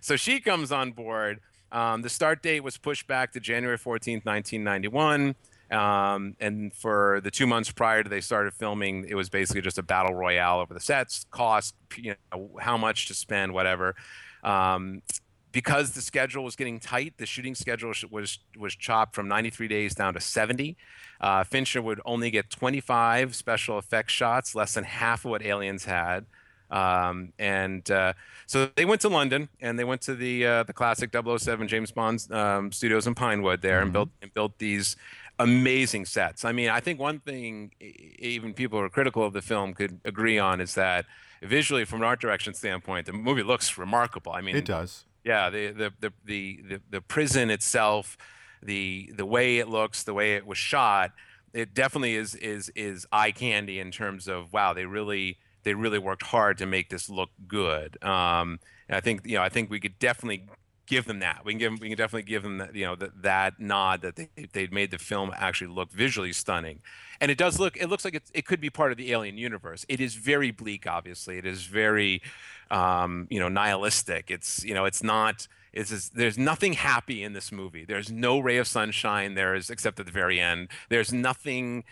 Speaker 2: so she comes on board. Um, the start date was pushed back to January 14th, 1991. Um, and for the two months prior to they started filming, it was basically just a battle royale over the sets, cost, you know, how much to spend, whatever. Um, because the schedule was getting tight, the shooting schedule was was chopped from 93 days down to 70. Uh, Fincher would only get 25 special effects shots, less than half of what Aliens had. Um, and uh, so they went to London and they went to the uh, the classic 007 James Bond um, studios in Pinewood there and built and built these amazing sets. I mean, I think one thing even people who are critical of the film could agree on is that visually, from an art direction standpoint, the movie looks remarkable. I mean,
Speaker 1: It does.
Speaker 2: yeah, the the the the the, the prison itself, the the way it looks, the way it was shot, it definitely is is is eye candy in terms of wow, they really they really worked hard to make this look good. Um, and I think you know I think we could definitely give them that. We can give them, we can definitely give them that you know that that nod that they they made the film actually look visually stunning, and it does look it looks like it it could be part of the Alien universe. It is very bleak, obviously. It is very um, you know nihilistic. It's you know it's not It's is there's nothing happy in this movie. There's no ray of sunshine. There is except at the very end. There's nothing,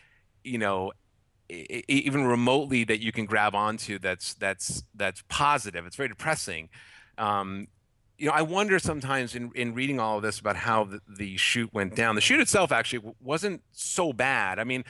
Speaker 2: you know, even remotely that you can grab onto that's that's that's positive. It's very depressing. Um, you know, I wonder sometimes in, in reading all of this about how the, the shoot went down. The shoot itself actually wasn't so bad. I mean,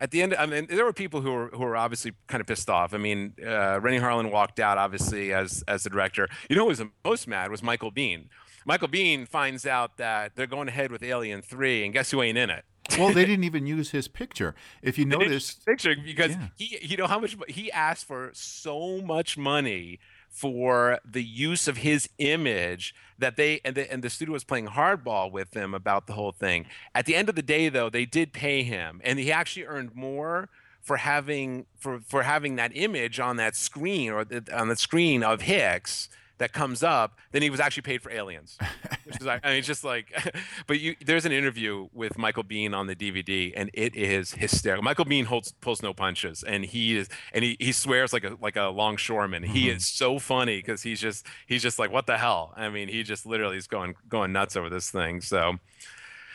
Speaker 2: at the end, I mean, there were people who were who were obviously kind of pissed off. I mean, uh, Renny Harlin walked out obviously as as the director. You know, who was the most mad was Michael Biehn. Michael Biehn finds out that they're going ahead with Alien Three, and guess who ain't in it?
Speaker 1: well, they [laughs] didn't even use his picture. If you notice,
Speaker 2: picture because
Speaker 1: Yeah.
Speaker 2: he, you know how much he asked for so much money for the use of his image that they and the, and the studio was playing hardball with them about the whole thing. At the end of the day, though, they did pay him, and he actually earned more for having for for having that image on that screen or the, on the screen of Hicks that comes up than he was actually paid for Aliens. Which is, I mean, it's just like, [laughs] but you, there's an interview with Michael Biehn on the DVD, and it is hysterical. Michael Biehn holds pulls no punches, and he is, and he, he swears like a like a longshoreman. He mm-hmm. is so funny because he's just he's just like, what the hell? I mean, he just literally is going going nuts over this thing. So.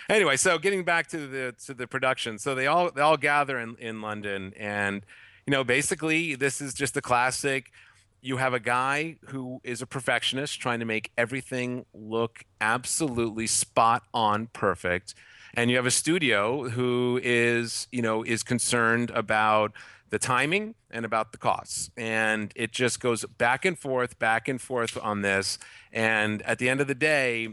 Speaker 2: Anyway, so getting back to the to the production, so they all they all gather in, in London, and you know basically this is just the classic you have a guy who is a perfectionist trying to make everything look absolutely spot on perfect and you have a studio who is you know is concerned about the timing and about the costs and it just goes back and forth back and forth on this and at the end of the day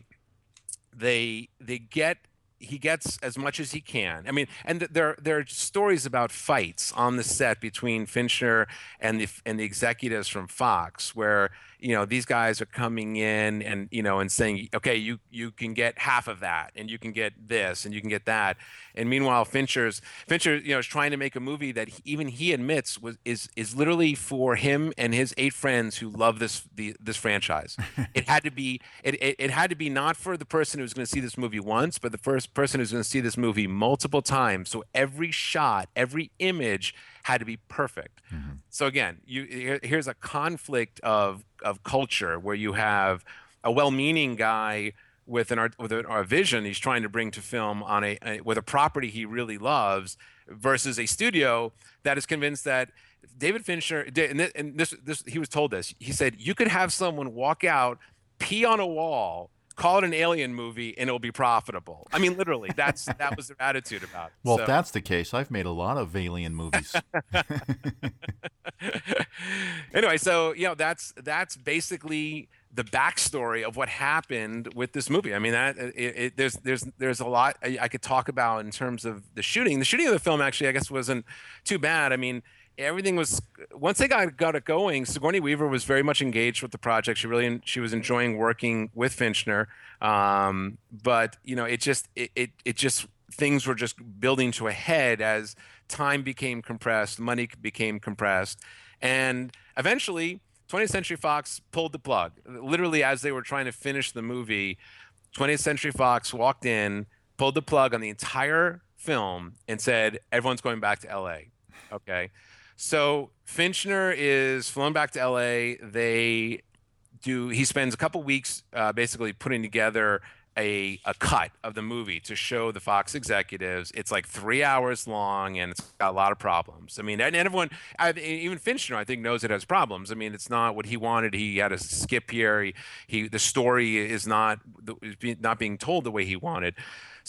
Speaker 2: they they get he gets as much as he can. I mean, and th- there there are stories about fights on the set between Fincher and the and the executives from Fox, where you know these guys are coming in and you know and saying, okay, you you can get half of that, and you can get this, and you can get that, and meanwhile Fincher's Fincher you know is trying to make a movie that he, even he admits was is is literally for him and his eight friends who love this the this franchise. [laughs] it had to be it, it it had to be not for the person who's going to see this movie once, but the first person who's going to see this movie multiple times. So every shot, every image had to be perfect. Mm-hmm. So again, you here- here's a conflict of of culture where you have a well-meaning guy with an art with a, a vision he's trying to bring to film on a, a with a property he really loves versus a studio that is convinced that David Fincher and, thi- and this this he was told this he said you could have someone walk out pee on a wall call it an alien movie and it'll be profitable I mean literally that's that was their attitude about it
Speaker 1: well,
Speaker 2: So-
Speaker 1: if that's the case, I've made a lot of alien movies. [laughs] [laughs]
Speaker 2: anyway, so you know that's that's basically the backstory of what happened with this movie. I mean, that uh, it, it, there's there's there's a lot I, I could talk about in terms of the shooting. The shooting of the film actually, I guess, wasn't too bad. I mean. Everything was once they got got it going. Sigourney Weaver was very much engaged with the project. She really she was enjoying working with Fincher. Um, but you know, it just it, it it just things were just building to a head as time became compressed, money became compressed, and eventually 20th Century Fox pulled the plug. Literally, as they were trying to finish the movie, 20th Century Fox walked in, pulled the plug on the entire film, and said, "Everyone's going back to L.A." Okay, so Fincher is flown back to L.A. They do. He spends a couple weeks uh, basically putting together a, a cut of the movie to show the Fox executives. It's like three hours long and it's got a lot of problems. I mean, and everyone, I, even Fincher, I think, knows it has problems. I mean, it's not what he wanted. He had to skip here. He, he the story is not is not being told the way he wanted.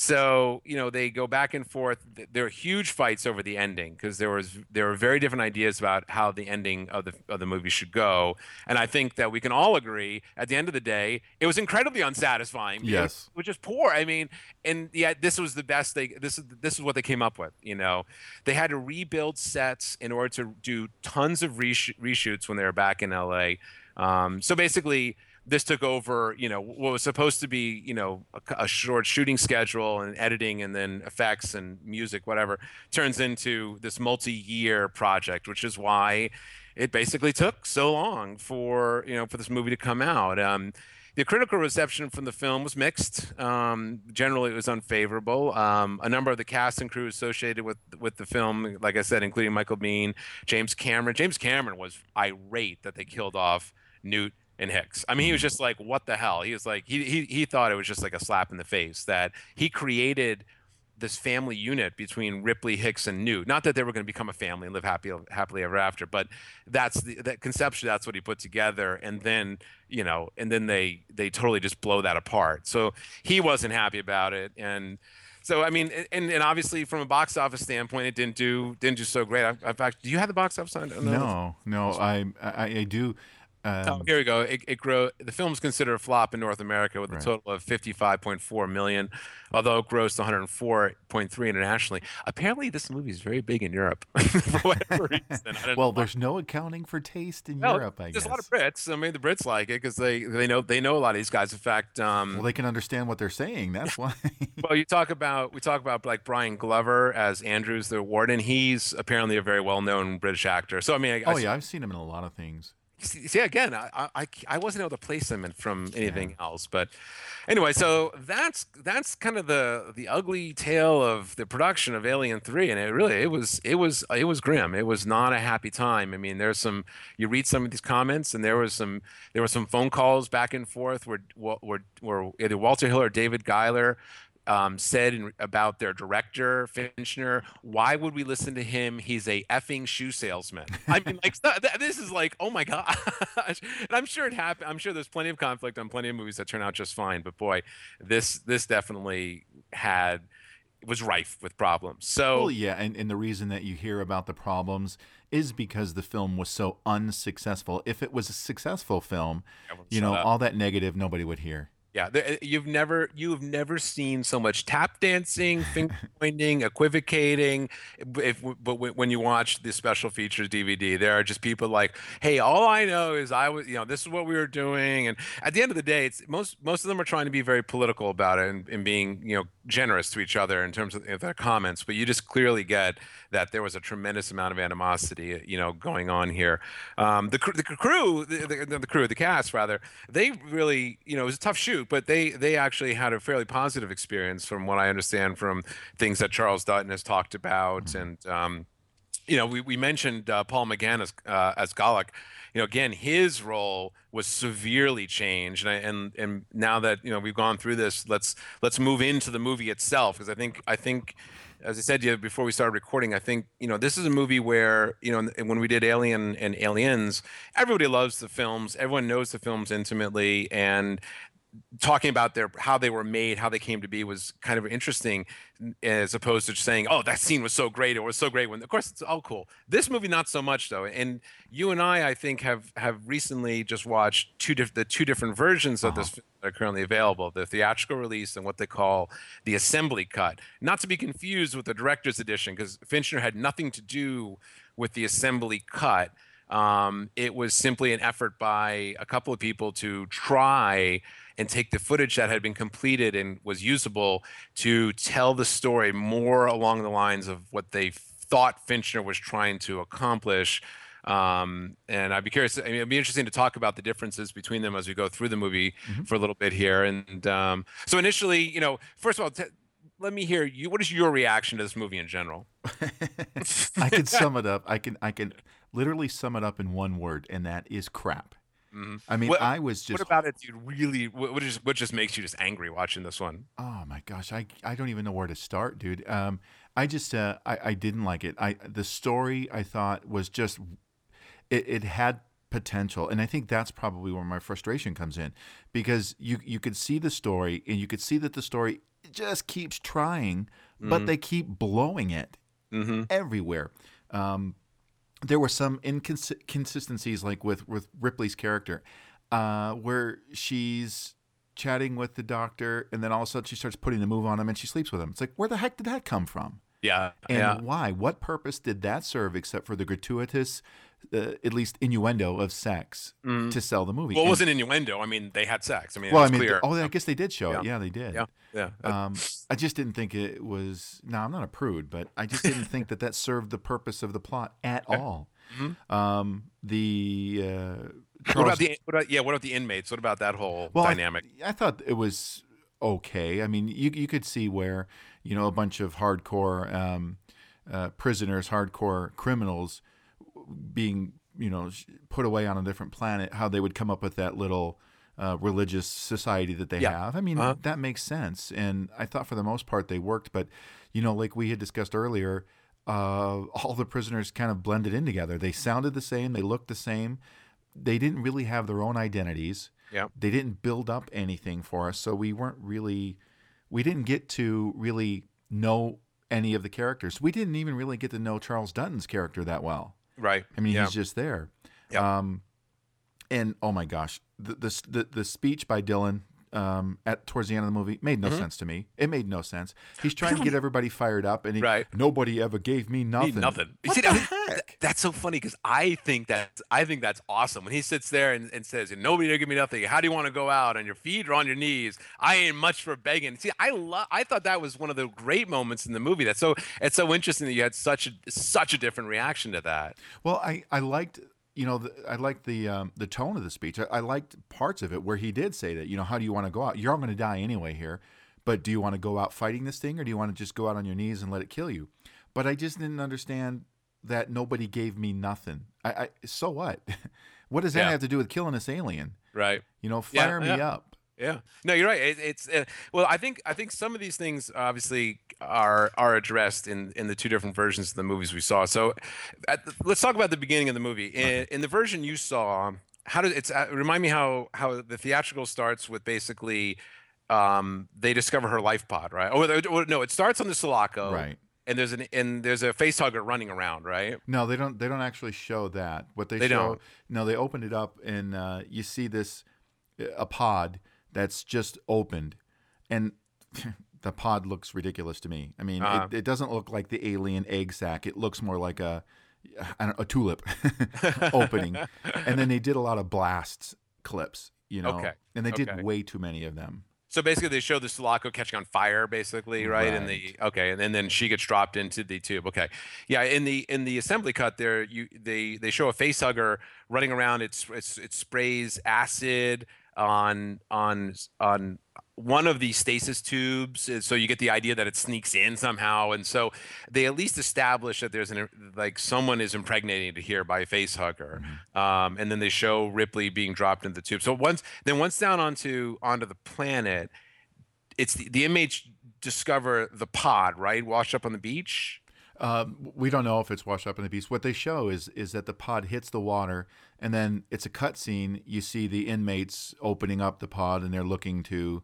Speaker 2: So you know they go back and forth. There are huge fights over the ending because there was there were very different ideas about how the ending of the of the movie should go. And I think that we can all agree at the end of the day, it was incredibly unsatisfying.
Speaker 1: Yes.
Speaker 2: was just poor. I mean, and yet this was the best they this is this is what they came up with. You know, they had to rebuild sets in order to do tons of resh- reshoots when they were back in LA. Um, so basically, this took over. You know, what was supposed to be you know a, a short shooting schedule and editing and then effects and music, whatever, turns into this multi-year project, which is why it basically took so long for you know for this movie to come out. Um, the critical reception from the film was mixed. Um, generally, it was unfavorable. Um, a number of the cast and crew associated with with the film, like I said, including Michael Biehn, James Cameron. James Cameron was irate that they killed off Newt in Hicks. I mean, he was just like, what the hell? He was like, he he he thought it was just like a slap in the face that he created this family unit between Ripley, Hicks, and Newt. Not that they were going to become a family and live happy happily ever after, but that's the that conception. that's what he put together. And then you know, and then they they totally just blow that apart. So he wasn't happy about it, and so I mean, and, and obviously from a box office standpoint, it didn't do didn't do so great. In fact, do you have the box office on?
Speaker 1: No, no, I I, I do. Um,
Speaker 2: oh, here we go. It, it grow. The film's considered a flop in North America with a
Speaker 1: Right.
Speaker 2: total of 55.4 million, although it grossed 104.3 internationally. Apparently, this movie is very big in Europe [laughs] for whatever reason.
Speaker 1: Well,
Speaker 2: know.
Speaker 1: there's no accounting for taste in Europe, I guess.
Speaker 2: there's
Speaker 1: guess.
Speaker 2: a lot of Brits. I mean, the Brits like it because they they know they know a lot of these guys. In fact, um,
Speaker 1: well, they can understand what they're saying. That's why. [laughs]
Speaker 2: well, you talk about we talk about like Brian Glover as Andrews the warden. He's apparently a very well known British actor. So I mean, I,
Speaker 1: oh
Speaker 2: I,
Speaker 1: yeah, I've seen him in a lot of things.
Speaker 2: See, see, again I, I i wasn't able to place him in, from anything else but anyway so that's that's kind of the the ugly tale of the production of alien 3 and it really it was it was it was grim. It was not a happy time. I mean there's some you read some of these comments and there was some there were some phone calls back and forth where where, where either walter hill or david giler um, said in, about their director Fincher, "Why would we listen to him? He's a effing shoe salesman." I mean, like th- th- this is like, oh my gosh! and I'm sure it happened. I'm sure there's plenty of conflict on plenty of movies that turn out just fine. But boy, this this definitely had was rife with problems. So
Speaker 1: Well, yeah, and, and the reason that you hear about the problems is because the film was so unsuccessful. If it was a successful film, you know,
Speaker 2: up.
Speaker 1: all that negative nobody would hear.
Speaker 2: Yeah, there, eh, you've never you've never seen so much tap dancing, [laughs] finger pointing, equivocating. Eh, if but when you watch the special features DVD, there are just people like, "Hey, all I know is I was, you know, this is what we were doing." And at the end of the day, it's most most of them are trying to be very political about it and, and being, you know, generous to each other in terms of their comments. But you just clearly get that there was a tremendous amount of animosity, eh, you know, going on here. Um, the the crew, the, the, the crew, the cast rather, they really, you know, it was a tough shoot, but they they actually had a fairly positive experience from what I understand from things that Charles Dutton has talked about, and um, you know, we, we mentioned uh, Paul McGann as uh, as Golic. You know, again, his role was severely changed, and I, and and now that you know we've gone through this, let's let's move into the movie itself because I think I think. As I said to you before we started recording, I think you know this is a movie where you know when we did Alien and Aliens, everybody loves the films, everyone knows the films intimately, and talking about their how they were made, how they came to be was kind of interesting, as opposed to just saying, "Oh, that scene was so great," it "was so great." When of course it's all cool. This movie not so much though. And you and I, I think, have have recently just watched two diff- the two different versions of this film that are currently available: the theatrical release and what they call the assembly cut. Not to be confused with the director's edition, because Fincher had nothing to do with the assembly cut. Um, it was simply an effort by a couple of people to try and take the footage that had been completed and was usable to tell the story more along the lines of what they thought Fincher was trying to accomplish. Um, and I'd be curious. I mean, it'd be interesting to talk about the differences between them as we go through the movie for a little bit here. And um, so, initially, you know, first of all, t- let me hear you. What is your reaction to this movie in general? [laughs]
Speaker 1: I can sum it up. I can I can literally sum it up in one word, and that is crap. I mean,
Speaker 2: What-
Speaker 1: I was just
Speaker 2: what about it, dude? Really, what, what just what just makes you just angry watching this one?
Speaker 1: Oh my gosh, I I don't even know where to start, dude. Um, I just uh, I I didn't like it. I the story I thought was just it, it had potential, and I think that's probably where my frustration comes in, because you you could see the story, and you could see that the story just keeps trying, but
Speaker 2: Mhm.
Speaker 1: they keep blowing it
Speaker 2: Mm-hmm.
Speaker 1: everywhere. Um, there were some inconsistencies, like with with Ripley's character, uh, where she's chatting with the doctor, and then all of a sudden she starts putting the move on him, and she sleeps with him. It's like, where the heck did that come from?
Speaker 2: Yeah,
Speaker 1: And
Speaker 2: yeah.
Speaker 1: why? What purpose did that serve except for the gratuitous, uh, at least innuendo of sex
Speaker 2: Mhm.
Speaker 1: to sell the movie?
Speaker 2: Well, it
Speaker 1: And-
Speaker 2: wasn't innuendo. I mean, they had sex. I mean,
Speaker 1: well, I mean,
Speaker 2: clear.
Speaker 1: oh, I guess they did show it.
Speaker 2: Yeah.
Speaker 1: Yeah, they did.
Speaker 2: Yeah, yeah.
Speaker 1: Um, I just didn't think it was. No, I'm not a prude, but I just didn't think that that served the purpose of the plot at all.
Speaker 2: Mhm.
Speaker 1: Um, the uh,
Speaker 2: what about the what about, yeah? What about the inmates? What about that whole
Speaker 1: well, I-
Speaker 2: dynamic?
Speaker 1: I, thought it was okay. I mean, you you could see where you know a bunch of hardcore um, uh, prisoners, hardcore criminals, being you know, put away on a different planet, how they would come up with that little uh, religious society that they
Speaker 2: Yeah.
Speaker 1: have. I mean,
Speaker 2: Uh-huh.
Speaker 1: that makes sense, and I thought for the most part they worked. But you know, like we had discussed earlier, uh, all the prisoners kind of blended in together. They sounded the same, they looked the same. They didn't really have their own identities.
Speaker 2: Yeah.
Speaker 1: They didn't build up anything for us, so we weren't really, we didn't get to really know any of the characters. We didn't even really get to know Charles Dutton's character that well.
Speaker 2: Right.
Speaker 1: I mean,
Speaker 2: yeah.
Speaker 1: he's just there.
Speaker 2: Yeah.
Speaker 1: Um, and oh my gosh, the the the, the speech by Dylan um, at towards the end of the movie made no
Speaker 2: Mhm.
Speaker 1: sense to me. It made no sense. [laughs] He's trying to get everybody fired up, and he,
Speaker 2: Right.
Speaker 1: nobody ever gave me nothing.
Speaker 2: Need nothing.
Speaker 1: What
Speaker 2: see,
Speaker 1: the heck?
Speaker 2: th- that's so funny because I think that I think that's awesome when he sits there and, and says, "Nobody ever give me nothing. How do you want to go out? On your feet or on your knees? I ain't much for begging." See, I love. I thought that was one of the great moments in the movie. That's so. It's so interesting that you had such a such a different reaction to that.
Speaker 1: Well, I, I liked you know the, I liked the um, the tone of the speech. I, I liked parts of it where he did say that you know how do you want to go out? You're all going to die anyway here, but do you want to go out fighting this thing or do you want to just go out on your knees and let it kill you? But I just didn't understand that nobody gave me nothing. I, I so what? [laughs] what does that
Speaker 2: Yeah.
Speaker 1: have to do with killing this alien?
Speaker 2: Right.
Speaker 1: You know,
Speaker 2: Yeah,
Speaker 1: fire me
Speaker 2: yeah.
Speaker 1: up.
Speaker 2: Yeah. No, you're right. It, it's uh, well, I think I think some of these things obviously are are addressed in in the two different versions of the movies we saw. So, at the, let's talk about the beginning of the movie. In, in the version you saw, how did it's uh, remind me how how the theatrical starts with basically um they discover her life pod, right? Oh, no, it starts on the Sulaco.
Speaker 1: Right.
Speaker 2: And there's an and there's a face hugger running around, right?
Speaker 1: No, they don't. They don't actually show that. What they,
Speaker 2: They
Speaker 1: show,
Speaker 2: don't.
Speaker 1: no, they opened it up, and uh, you see this a pod that's just opened, and [laughs] the pod looks ridiculous to me. I mean,
Speaker 2: Uh-huh.
Speaker 1: it, it doesn't look like the alien egg sac. It looks more like a a tulip [laughs] opening. And then they did a lot of blasts clips, you know,
Speaker 2: Okay.
Speaker 1: and they did
Speaker 2: Okay.
Speaker 1: way too many of them.
Speaker 2: So basically, they show the Sulaco catching on fire, basically, right? And the okay, and then, then she gets dropped into the tube. Okay, yeah. In the in the assembly cut, there you they they show a face hugger running around. It's it's it sprays acid on on on one of these stasis tubes, uh, so you get the idea that it sneaks in somehow. And so they at least establish that there's an like someone is impregnating to here by a face hugger. Um, and then they show Ripley being dropped into the tube. So once then once down onto onto the planet, it's the, the inmates discover the pod right washed up on the beach.
Speaker 1: Um, we don't know if it's washed up in the beach. What they show is is that the pod hits the water, and then it's a cut scene. You see the inmates opening up the pod, and they're looking to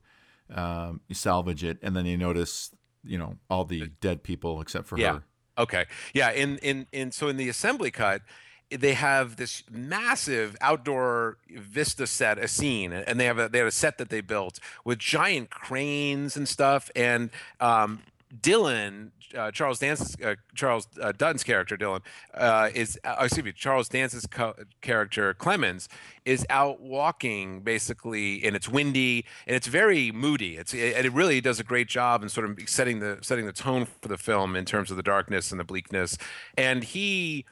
Speaker 1: um, salvage it, and then you notice, you know, all the dead people except for
Speaker 2: yeah.
Speaker 1: her.
Speaker 2: Okay. Yeah. In in in so in the assembly cut, they have this massive outdoor vista set, a scene, and they have a they have a set that they built with giant cranes and stuff. And um, Dylan, uh, Charles Dance's uh, Charles uh, Dutton's character, Dylan, uh, is uh, excuse me, Charles Dance's co- character Clemens is out walking basically, and it's windy and it's very moody. It's and it really does a great job in sort of setting the setting the tone for the film in terms of the darkness and the bleakness. And he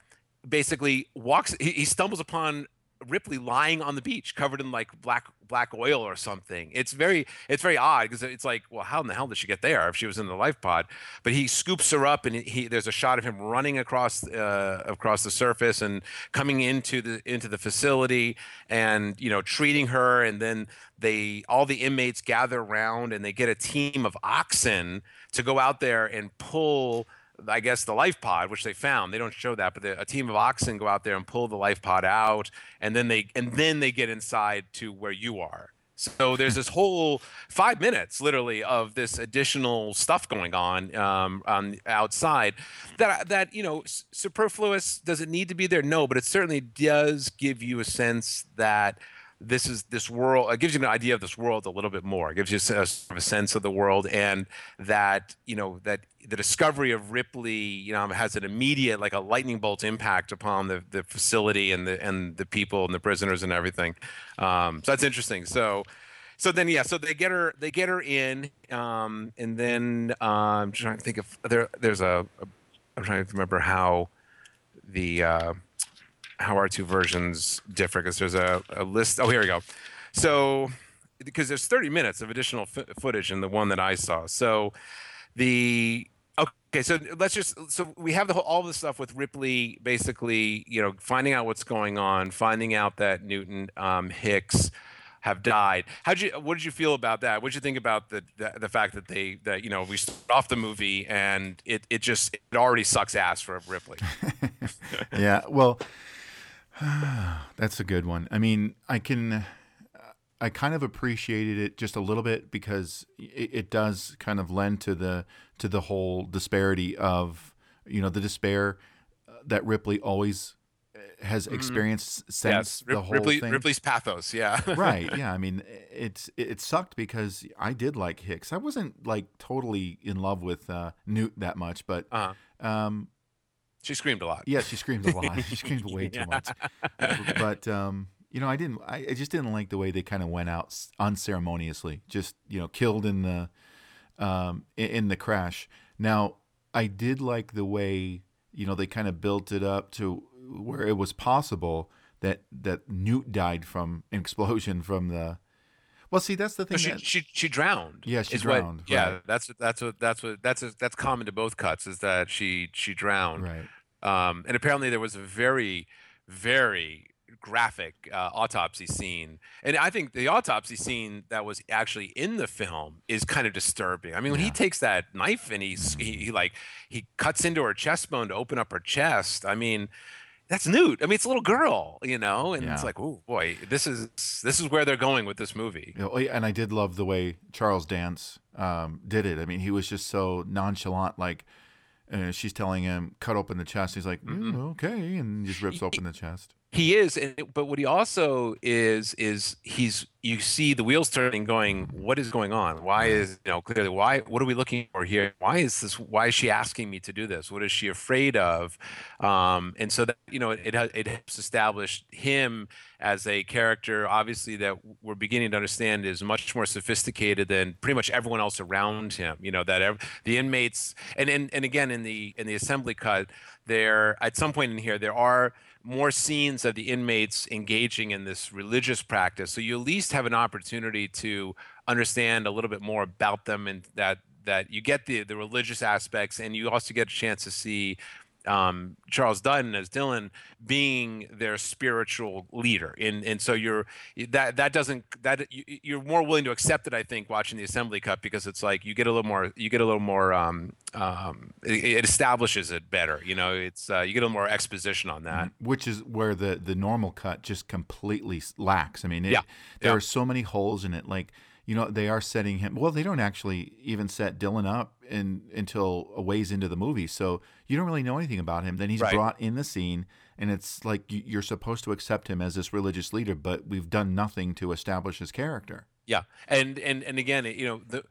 Speaker 2: basically walks, he, he stumbles upon Ripley lying on the beach, covered in like black black oil or something. It's very it's very odd because it's like, well, how in the hell did she get there if she was in the life pod? But he scoops her up, and he there's a shot of him running across uh, across the surface and coming into the into the facility, and you know treating her, and then they all the inmates gather around, and they get a team of oxen to go out there and pull. I guess the life pod, which they found, they don't show that, but a team of oxen go out there and pull the life pod out, and then they and then they get inside to where you are. So there's this whole five minutes, literally, of this additional stuff going on um, on outside. That that you know, superfluous. Does it need to be there? No, but it certainly does give you a sense that this is this world it gives you an idea of this world a little bit more. It gives you a sense of the world and that you know that the discovery of ripley you know has an immediate like a lightning bolt impact upon the, the facility and the and the people and the prisoners and everything. Um, so that's interesting. So so then yeah so they get her they get her in um, and then um, i'm trying to think of there there's a, a i'm trying to remember how the uh, how our two versions differ because there's a, a list. Oh, here we go. So, because there's 30 minutes of additional f- footage in the one that I saw. So, the Okay, so let's just so we have the whole all the stuff with Ripley basically, you know, finding out what's going on, finding out that Newton um, Hicks have died. How did you what did you feel about that? What did you think about the, the the fact that they that you know we start off the movie and it it just it already sucks ass for Ripley. [laughs]
Speaker 1: yeah, well, [sighs] that's a good one. I mean, I can I kind of appreciated it just a little bit because it, it does kind of lend to the to the whole disparity of you know the despair uh, that Ripley always uh, has
Speaker 2: Mhm.
Speaker 1: experienced since
Speaker 2: yes,
Speaker 1: the whole
Speaker 2: Ripley
Speaker 1: thing.
Speaker 2: Ripley's pathos, yeah. [laughs]
Speaker 1: right. Yeah. I mean, it's it sucked because I did like Hicks. I wasn't like totally in love with uh, Newt that much, but
Speaker 2: Uh-huh.
Speaker 1: um,
Speaker 2: She screamed a lot.
Speaker 1: yeah, she screamed a lot. [laughs] she screamed way too much. [laughs] But um, you know, I didn't. I, I just didn't like the way they kind of went out unceremoniously. Just you know, killed in the um, in, in the crash. Now, I did like the way you know they kind of built it up to where it was possible that that Newt died from an [laughs] explosion from the. Well, see, that's the
Speaker 2: No,
Speaker 1: thing.
Speaker 2: she,
Speaker 1: that,
Speaker 2: she she drowned.
Speaker 1: Yeah, she
Speaker 2: is what-
Speaker 1: drowned,
Speaker 2: yeah,
Speaker 1: right.
Speaker 2: that's that's what that's what that's a, that's common to both cuts is that she she drowned.
Speaker 1: Right.
Speaker 2: Um, and apparently there was a very very graphic uh, autopsy scene, and I think the autopsy scene that was actually in the film is kind of disturbing. I mean, when he takes that knife and he's he, he like he cuts into her chest bone to open up her chest. I mean. That's Newt. I mean, it's a little girl, you know, and it's like, oh boy, this is this is where they're going with this movie.
Speaker 1: You know, yeah, and I did love the way Charles Dance um, did it. I mean, he was just so nonchalant. Like uh, she's telling him, "Cut open the chest." He's like,
Speaker 2: Mm-hmm.
Speaker 1: "Mm, "Okay," and just rips open the chest.
Speaker 2: He is, and but what he also is is he's you see the wheels turning, going, what is going on? Why is you know clearly why? What are we looking for here? Why is this? Why is she asking me to do this? What is she afraid of? Um, and so that you know it it helps establish him as a character, obviously that we're beginning to understand is much more sophisticated than pretty much everyone else around him. You know that the inmates, and and and again in the in the assembly cut, there at some point in here there are more scenes of the inmates engaging in this religious practice. So you at least have an opportunity to understand a little bit more about them and that that you get the the religious aspects and you also get a chance to see um, Charles Dutton as Dylan being their spiritual leader, and and so you're that that doesn't that you, you're more willing to accept it, I think, watching the assembly cut because it's like you get a little more you get a little more um, um, it, it establishes it better, you know, it's uh, you get a little more exposition on that.
Speaker 1: Which is where the the normal cut just completely lacks. I mean, it,
Speaker 2: Yeah,
Speaker 1: there
Speaker 2: yeah.
Speaker 1: are so many holes in it. Like you know, they are setting him. Well, they don't actually even set Dylan up in until a ways into the movie, so you don't really know anything about him. Then he's
Speaker 2: Right.
Speaker 1: brought in the scene, and it's like you- you're supposed to accept him as this religious leader, but we've done nothing to establish his character.
Speaker 2: Yeah, and and and again, you know, the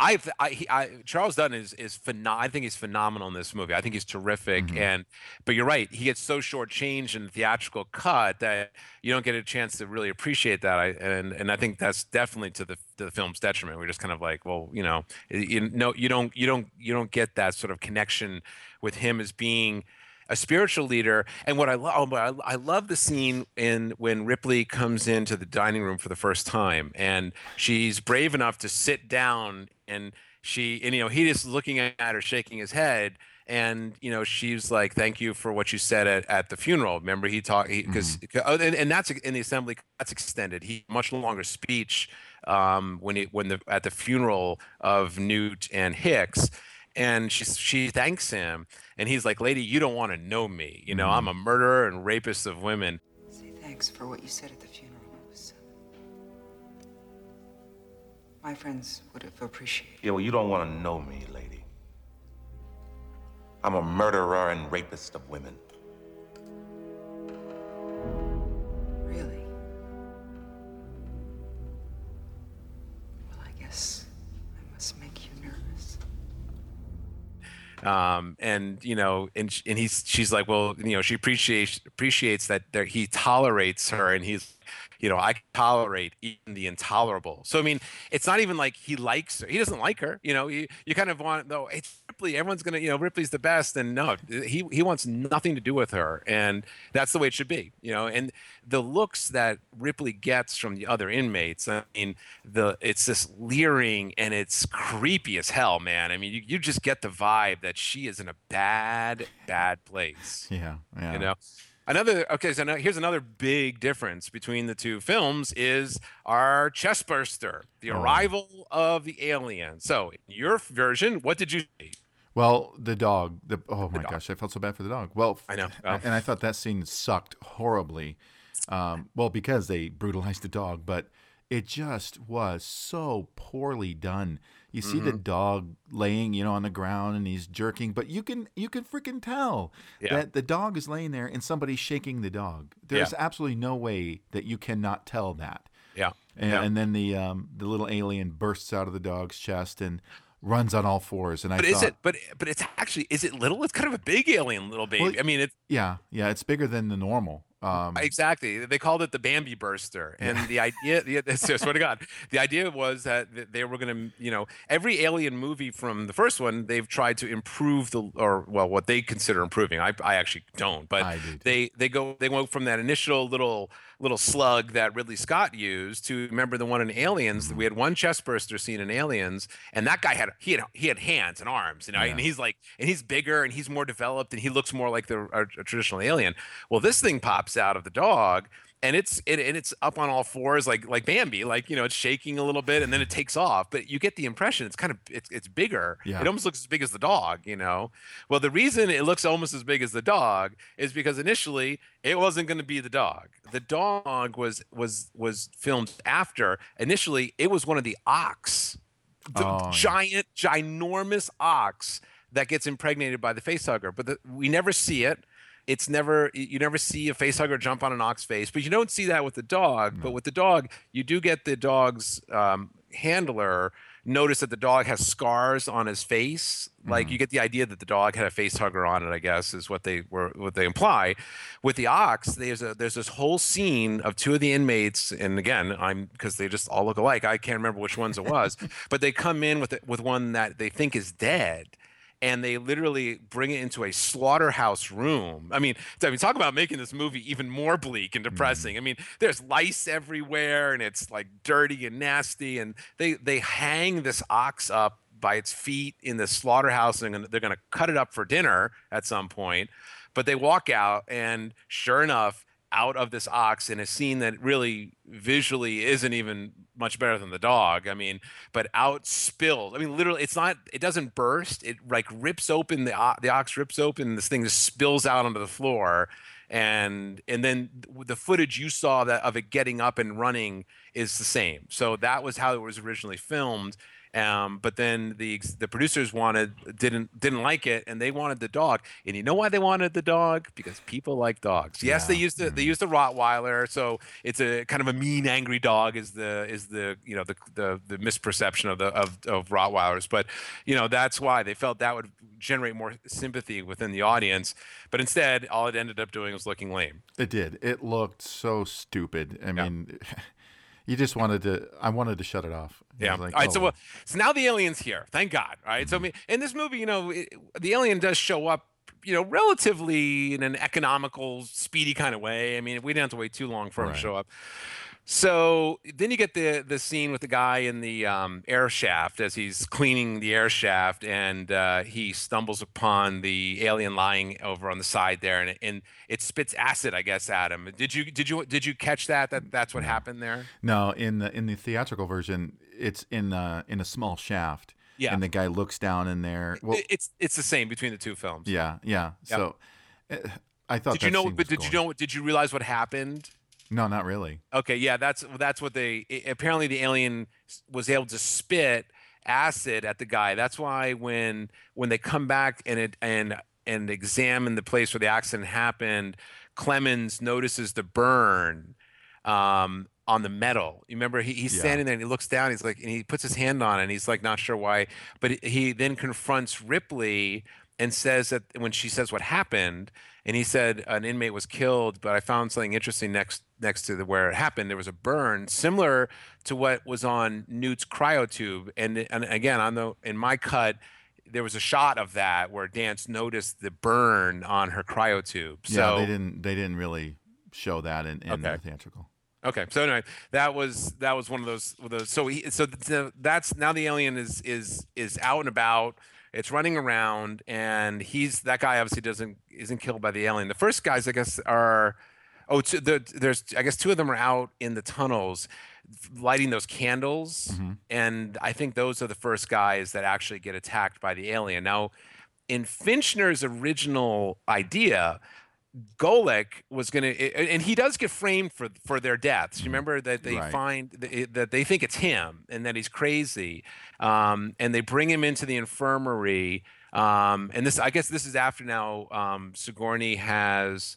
Speaker 2: I I, he, I Charles Dutton is is I think he's phenomenal in this movie. I think he's terrific, mm-hmm. and but you're right, he gets so shortchanged in the theatrical cut that you don't get a chance to really appreciate that. I and and I think that's definitely to the to the film's detriment. We're just kind of like, well, you know, you know, you don't you don't you don't get that sort of connection with him as being a spiritual leader. And what I love, oh, I, I love the scene in when Ripley comes into the dining room for the first time, and she's brave enough to sit down, and she, and you know, he just looking at her, shaking his head. And you know she's like, "Thank you for what you said at, at the funeral." Remember he talked because oh, and, and that's in the assembly. That's extended. He much longer speech um, when he when the at the funeral of Newt and Hicks, and she she thanks him, and he's like, "Lady, you don't want to know me. You know, I'm a murderer and rapist of women."
Speaker 10: Say thanks for what you said at the My friends would have appreciated.
Speaker 11: Yeah, well, you don't want to know me, lady. I'm a murderer and rapist of women.
Speaker 10: Really? Well, I guess I must make you nervous.
Speaker 2: um, and you know, and and he's she's like, well, you know, she appreciates appreciates that that he tolerates her, and he's you know, I tolerate even the intolerable. So I mean, it's not even like he likes her. He doesn't like her. You know, you, you kind of want though. It's Ripley. Everyone's gonna, you know, Ripley's the best, and no, he he wants nothing to do with her, and that's the way it should be. You know, and the looks that Ripley gets from the other inmates. I mean, the it's this leering and it's creepy as hell, man. I mean, you, you just get the vibe that she is in a bad, bad place.
Speaker 1: Yeah, yeah.
Speaker 2: You know. Another okay, so now here's another big difference between the two films is our chest burster, the
Speaker 1: Oh.
Speaker 2: arrival of the alien. So, in your version, what did you see?
Speaker 1: Well, the dog. The oh my gosh, I felt so bad for the dog. Well,
Speaker 2: I know.
Speaker 1: f- and I thought that scene sucked horribly. Um, well, because they brutalized the dog, but it just was so poorly done. You see the
Speaker 2: Mhm.
Speaker 1: dog laying, you know, on the ground and he's jerking, but you can you can freaking tell
Speaker 2: Yeah.
Speaker 1: that the dog is laying there and somebody's shaking the dog. There's
Speaker 2: Yeah.
Speaker 1: absolutely no way that you cannot tell that.
Speaker 2: Yeah.
Speaker 1: And,
Speaker 2: Yeah.
Speaker 1: and then the um, the little alien bursts out of the dog's chest and runs on all fours. And I
Speaker 2: But
Speaker 1: thought,
Speaker 2: is it? But but it's actually is it little? It's kind of a big alien little baby.
Speaker 1: Well,
Speaker 2: I mean, it's
Speaker 1: Yeah, yeah, it's bigger than the normal. Um,
Speaker 2: exactly. They called it the Bambi burster, and the idea, the, [laughs] I swear to God, the idea was that they were going to, you know, every alien movie from the first one, they've tried to improve the, or well, what they consider improving. I, I actually don't, but
Speaker 1: do
Speaker 2: they they go they went from that initial little little slug that Ridley Scott used to remember the one in Aliens. We had one chest burster scene in Aliens, and that guy had he had he had hands and arms, you know, and he's like and he's bigger and he's more developed and he looks more like the a, a traditional alien. Well, this thing pops out of the dog. And it's it, and it's up on all fours like like Bambi, like you know it's shaking a little bit and then it takes off. But you get the impression it's kind of it's it's bigger.
Speaker 1: Yeah.
Speaker 2: It almost looks as big as the dog, you know. Well, the reason it looks almost as big as the dog is because initially it wasn't going to be the dog. The dog was was was filmed after. Initially, it was one of the ox, the
Speaker 1: Oh, yeah.
Speaker 2: giant, ginormous ox that gets impregnated by the facehugger. But the, we never see it. It's never you never see a facehugger jump on an ox face, but you don't see that with the dog. But with the dog, you do get the dog's um, handler notice that the dog has scars on his face. Like you get the idea that the dog had a face hugger on it. I guess is what they were what they imply. With the ox, there's a there's this whole scene of two of the inmates, and again, I'm because they just all look alike. I can't remember which ones it was, [laughs] but they come in with with one that they think is dead. And they literally bring it into a slaughterhouse room. I mean, I mean, talk about making this movie even more bleak and depressing. Mm-hmm. I mean, there's lice everywhere, and it's like dirty and nasty. And they they hang this ox up by its feet in the slaughterhouse, and they're going to cut it up for dinner at some point. But they walk out, and sure enough, out of this ox in a scene that really visually isn't even much better than the dog. I mean, but out spills. I mean, literally, it's not. It doesn't burst. It like rips open the the ox rips open. This thing just spills out onto the floor, and and then the footage you saw that of it getting up and running is the same. So that was how it was originally filmed. Um, but then the the producers wanted didn't didn't like it, and they wanted the dog. And you know why they wanted the dog? Because people like dogs. Yes, they used the they used the Rottweiler, so it's a kind of a mean, angry dog. Is the is the you know the the, the misperception of the of, of Rottweilers? But you know that's why they felt that would generate more sympathy within the audience. But instead, all it ended up doing was looking lame.
Speaker 1: It did. It looked so stupid. I mean, [laughs] you just wanted to. I wanted to shut it off.
Speaker 2: Yeah.
Speaker 1: like,
Speaker 2: all right.
Speaker 1: oh,
Speaker 2: So, uh, so now the alien's here. Thank God. All right. So, I
Speaker 1: Mm-hmm.
Speaker 2: mean, in this movie, you know, it, the alien does show up, you know, relatively in an economical, speedy kind of way. I mean, we didn't have to wait too long for him to show up. So then you get the the scene with the guy in the um, air shaft as he's cleaning the air shaft, and uh, he stumbles upon the alien lying over on the side there, and it, and it spits acid, I guess, at him. Did you did you did you catch that? That that's what happened there.
Speaker 1: No, in the in the theatrical version, it's in uh, in a small shaft.
Speaker 2: Yeah.
Speaker 1: And the guy looks down in there. Well,
Speaker 2: it's it's the same between the two films.
Speaker 1: yeah, yeah.
Speaker 2: Yep.
Speaker 1: So, uh, I thought.
Speaker 2: Did you know? But
Speaker 1: was
Speaker 2: did you know? Did you realize what happened?
Speaker 1: No, not really.
Speaker 2: Okay, yeah, that's that's what they apparently the alien was able to spit acid at the guy. That's why when when they come back and it and and examine the place where the accident happened, Clemens notices the burn um, on the metal. You remember he, he's
Speaker 1: Yeah.
Speaker 2: standing there and he looks down. He's like, and he puts his hand on it. and he's like, not sure why, but he then confronts Ripley. and says that when she says what happened, and he said an inmate was killed, but I found something interesting next next to the, where it happened. There was a burn similar to what was on Newt's cryotube, and and again on the in my cut. There was a shot of that where Dance noticed the burn on her cryotube. So
Speaker 1: yeah, they didn't they didn't really show that in, in
Speaker 2: Okay.
Speaker 1: the theatrical.
Speaker 2: Okay, so anyway, that was that was one of those. those so he, so th- that's now the alien is is is out and about. It's running around, and he's that guy obviously doesn't isn't killed by the alien. The first guys, I guess, are oh, two, the, there's I guess two of them are out in the tunnels, lighting those candles, mm-hmm. and I think those are the first guys that actually get attacked by the alien. Now, in Fincher's original idea, Golic was going to, and he does get framed for for their deaths. You remember that they
Speaker 1: Right.
Speaker 2: find that they think it's him and that he's crazy, um, and they bring him into the infirmary. Um, and this, I guess, this is after now um, Sigourney has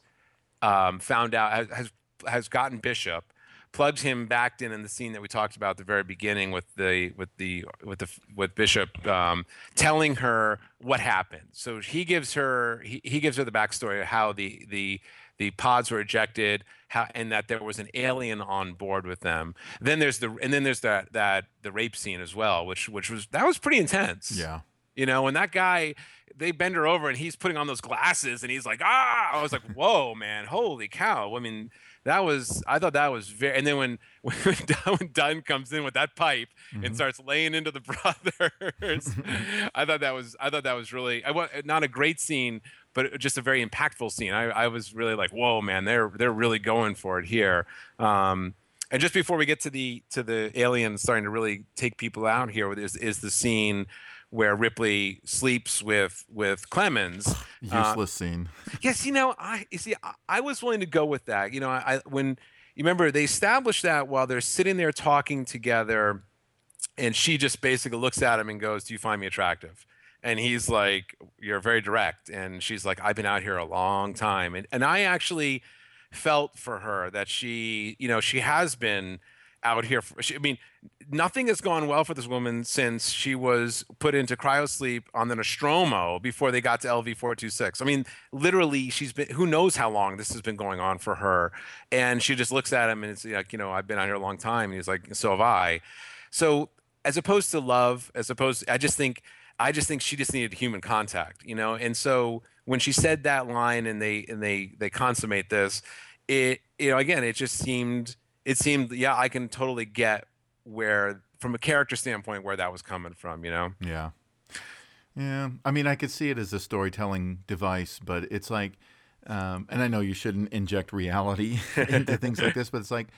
Speaker 2: um, found out has has gotten Bishop, plugs him back in in the scene that we talked about at the very beginning with the with the with the with Bishop um, telling her what happened. So he gives her he, he gives her the backstory of how the the the pods were ejected how, and that there was an alien on board with them. Then there's the and then there's that that the rape scene as well, which which was that was pretty intense.
Speaker 1: Yeah.
Speaker 2: You know, and that guy, they bend her over and he's putting on those glasses and he's like, ah, I was like, whoa, man, holy cow. I mean, that was, I thought that was very, and then when, [laughs] when, Dunn, when Dunn comes in with that pipe and starts laying into the [laughs] brothers, [laughs] I thought that was, I thought that was really, I not a great scene, but just a very impactful scene. I, I was really like, whoa, man, they're, they're really going for it here. Um, and just before we get to the to the alien starting to really take people out here, is is the scene where Ripley sleeps with with Clemens. [sighs] Uh,
Speaker 1: Useless scene. [laughs]
Speaker 2: yes, you know, I you see, I, I was willing to go with that. You know, I when you remember they established that while they're sitting there talking together, and she just basically looks at him and goes, "Do you find me attractive?" And he's like, "You're very direct." And she's like, "I've been out here a long time," and and I actually felt for her that she, you know, she has been out here. I mean, nothing has gone well for this woman since she was put into cryosleep on the Nostromo before they got to LV four two six. I mean, literally, she's been who knows how long this has been going on for her, and she just looks at him and it's like, you know, I've been out here a long time, and he's like, so have I. So as opposed to love, as opposed, I just think. I just think she just needed human contact, you know. And so when she said that line and they and they they consummate this, it you know again it just seemed it seemed yeah I can totally get where from a character standpoint where that was coming from, you know.
Speaker 1: Yeah. Yeah. I mean, I could see it as a storytelling device, but it's like, um, and I know you shouldn't inject reality [laughs] into things like this, but it's like,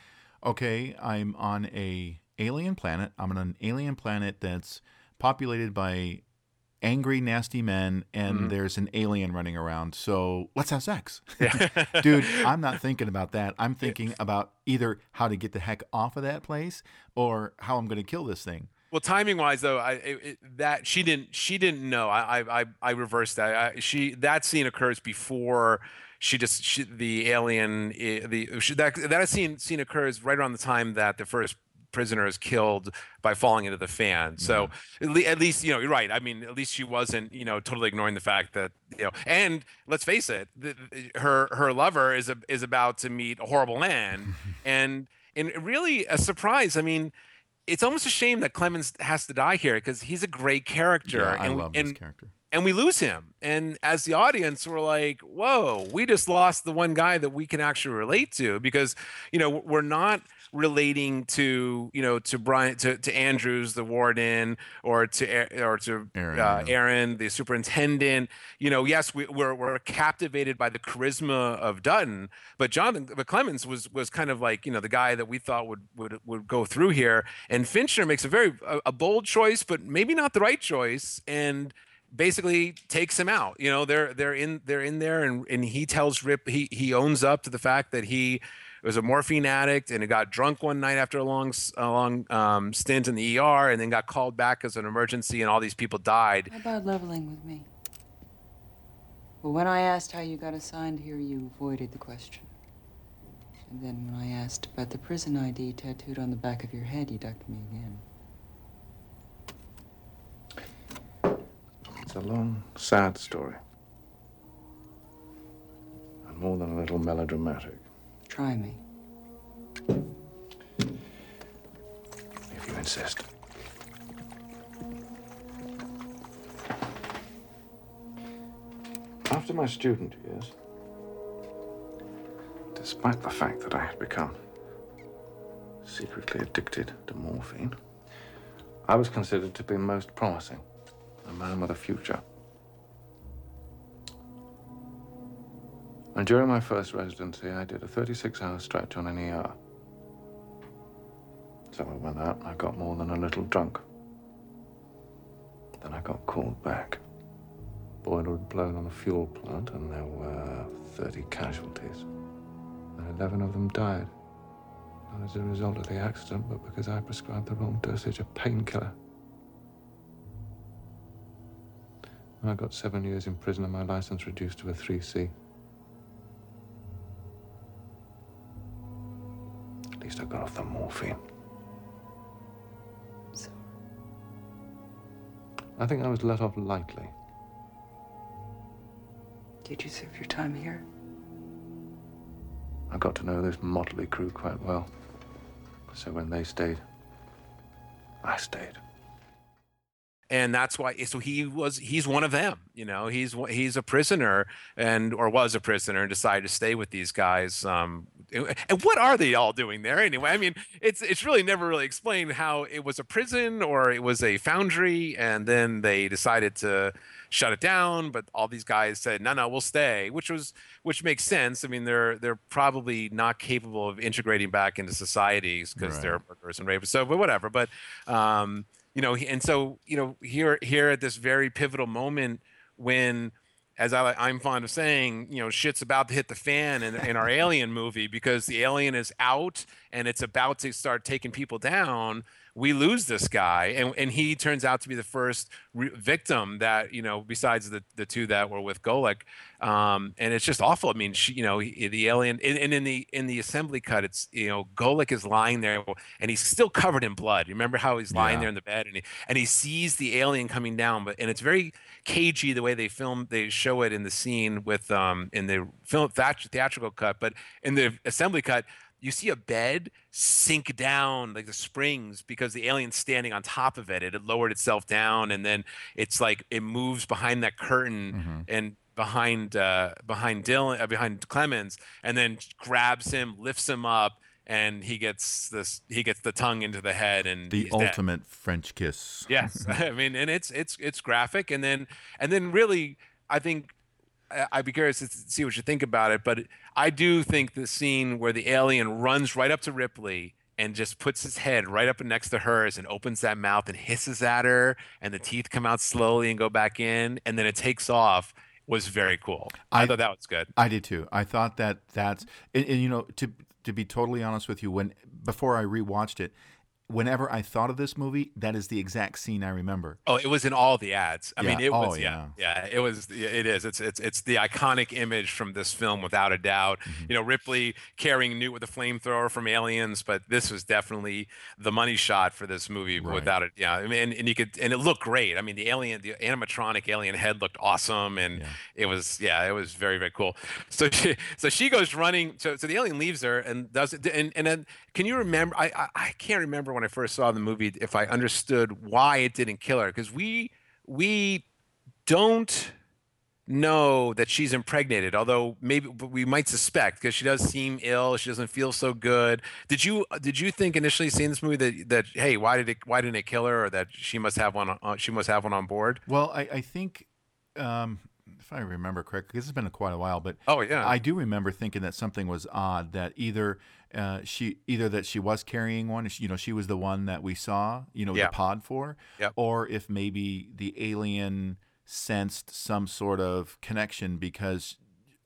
Speaker 1: okay, I'm on a alien planet. I'm on an alien planet that's populated by angry, nasty men, and
Speaker 2: Mhm.
Speaker 1: there's an alien running around. So let's have sex. [laughs] Dude, I'm not thinking about that. I'm thinking about either how to get the heck off of that place or how I'm going to kill this thing.
Speaker 2: Well, timing wise though, I it, it, that she didn't she didn't know. I I I, I reversed that. I, she that scene occurs before she just she, the alien the she, that that scene scene occurs right around the time that the first prisoner is killed by falling into the fan. So mm-hmm. at, le- at least you know you're right. I mean, at least she wasn't you know totally ignoring the fact that you know. And let's face it, the- her her lover is a, is about to meet a horrible end, [laughs] and and really a surprise. I mean it's almost a shame that Clemens has to die here because he's a great character.
Speaker 1: Yeah, I
Speaker 2: and,
Speaker 1: love
Speaker 2: and,
Speaker 1: this character.
Speaker 2: And we lose him. And as the audience, we're like, whoa, we just lost the one guy that we can actually relate to because, you know, we're not relating to, you know, to Brian, to, to Andrews, the warden, or to, or to
Speaker 1: Aaron,
Speaker 2: uh,
Speaker 1: yeah.
Speaker 2: Aaron, the superintendent. You know, yes, we, we're, we're captivated by the charisma of Dutton, but Jonathan, but Clemens was was kind of like you know the guy that we thought would would would go through here. And Fincher makes a very a, a bold choice, but maybe not the right choice, and basically takes him out. You know, they're they're in they're in there, and and he tells Rip he he owns up to the fact that he was a morphine addict and he got drunk one night after a long s- a long um, stint in the ER, and then got called back as an emergency, and all these people died.
Speaker 10: How about leveling with me? Well, when I asked how you got assigned here, you avoided the question. And then when I asked about the prison ID tattooed on the back of your head, you ducked me again.
Speaker 5: It's a long, sad story. And more than a little melodramatic,
Speaker 10: Try me.
Speaker 5: if you insist. After my student years, despite the fact that I had become secretly addicted to morphine, I was considered to be most promising, a man with a future. And during my first residency, I did a 36 hour stretch on an ER. So I went out and I got more than a little drunk. Then I got called back. Boiler had blown on a fuel plant and there were 30 casualties. And 11 of them died. Not as a result of the accident, but because I prescribed the wrong dosage of painkiller. I got seven years in prison and my license reduced to a 3C. I got off the morphine. I think I was let off lightly.
Speaker 10: Did you serve your time here?
Speaker 5: I got to know this motley crew quite well. So when they stayed, I stayed.
Speaker 2: And that's why so he was he's one of them you know he's he's a prisoner and or was a prisoner and decided to stay with these guys um and what are they all doing there anyway i mean it's it's really never really explained how it was a prison or it was a foundry and then they decided to shut it down but all these guys said no no we'll stay which was which makes sense i mean they're they're probably not capable of integrating back into societies because
Speaker 1: Right.
Speaker 2: they're murderers and rapists so but whatever but um you know and so you know here here at this very pivotal moment when as I, I'm fond of saying, you know, shit's about to hit the fan in, in our [laughs] Alien movie because the alien is out and it's about to start taking people down. We lose this guy, and, and he turns out to be the first re- victim that you know, besides the, the two that were with Golic, um, and it's just awful. I mean, she, you know, he- the alien, and, and in the in the assembly cut, it's you know, Golic is lying there, and he's still covered in blood. You remember how he's lying
Speaker 1: Yeah.
Speaker 2: there in the bed, and he and he sees the alien coming down, but and it's very cagey the way they film they show it in the scene with um in the film theat- theatrical cut but in the assembly cut you see a bed sink down like the springs because the alien's standing on top of it it had lowered itself down and then it's like it moves behind that curtain and behind uh behind dillon uh, behind clemens and then grabs him lifts him up and he gets this he gets the tongue into the head and
Speaker 1: The
Speaker 2: he's dead.
Speaker 1: ultimate French kiss.
Speaker 2: Yes, [laughs] I mean, and it's it's it's graphic, and then and then really, I think I'd be curious to see what you think about it. But I do think the scene where the alien runs right up to Ripley and just puts his head right up next to hers and opens that mouth and hisses at her, and the teeth come out slowly and go back in, and then it takes off. Was very cool. I,
Speaker 1: I-
Speaker 2: thought that was good.
Speaker 1: I did too. I thought that that's and, and you know to to be totally honest with you, when before I rewatched it, whenever I thought of this movie, that is the exact scene I remember.
Speaker 2: Oh, it was in all the ads. I mean, it
Speaker 1: Oh,
Speaker 2: was yeah, yeah, it was. It is. It's it's it's the iconic image from this film without a doubt.
Speaker 1: Mm-hmm.
Speaker 2: You know, Ripley carrying Newt with a flamethrower from Aliens, but this was definitely the money shot for this movie
Speaker 1: Right.
Speaker 2: without it. Yeah, I mean, and, and you could and it looked great. I mean, the alien, the animatronic alien head looked awesome, and it was yeah, it was very very cool. So she so she goes running. So so the alien leaves her and does it. And and then can you remember? I I, I can't remember when I first saw the movie if I understood why it didn't kill her because we we don't know that she's impregnated although maybe we might suspect because she does seem ill she doesn't feel so good did you did you think initially seeing this movie that that hey why did it why didn't it kill her or that she must have one on, she must have one on board
Speaker 1: Well, I, I think, um, if I remember correctly, because it's been quite a while, but
Speaker 2: Oh, yeah.
Speaker 1: I do remember thinking that something was odd. That either uh, she, either that she was carrying one, you know, she was the one that we saw, you know,
Speaker 2: Yeah.
Speaker 1: the pod for,
Speaker 2: Yep.
Speaker 1: or if maybe the alien sensed some sort of connection because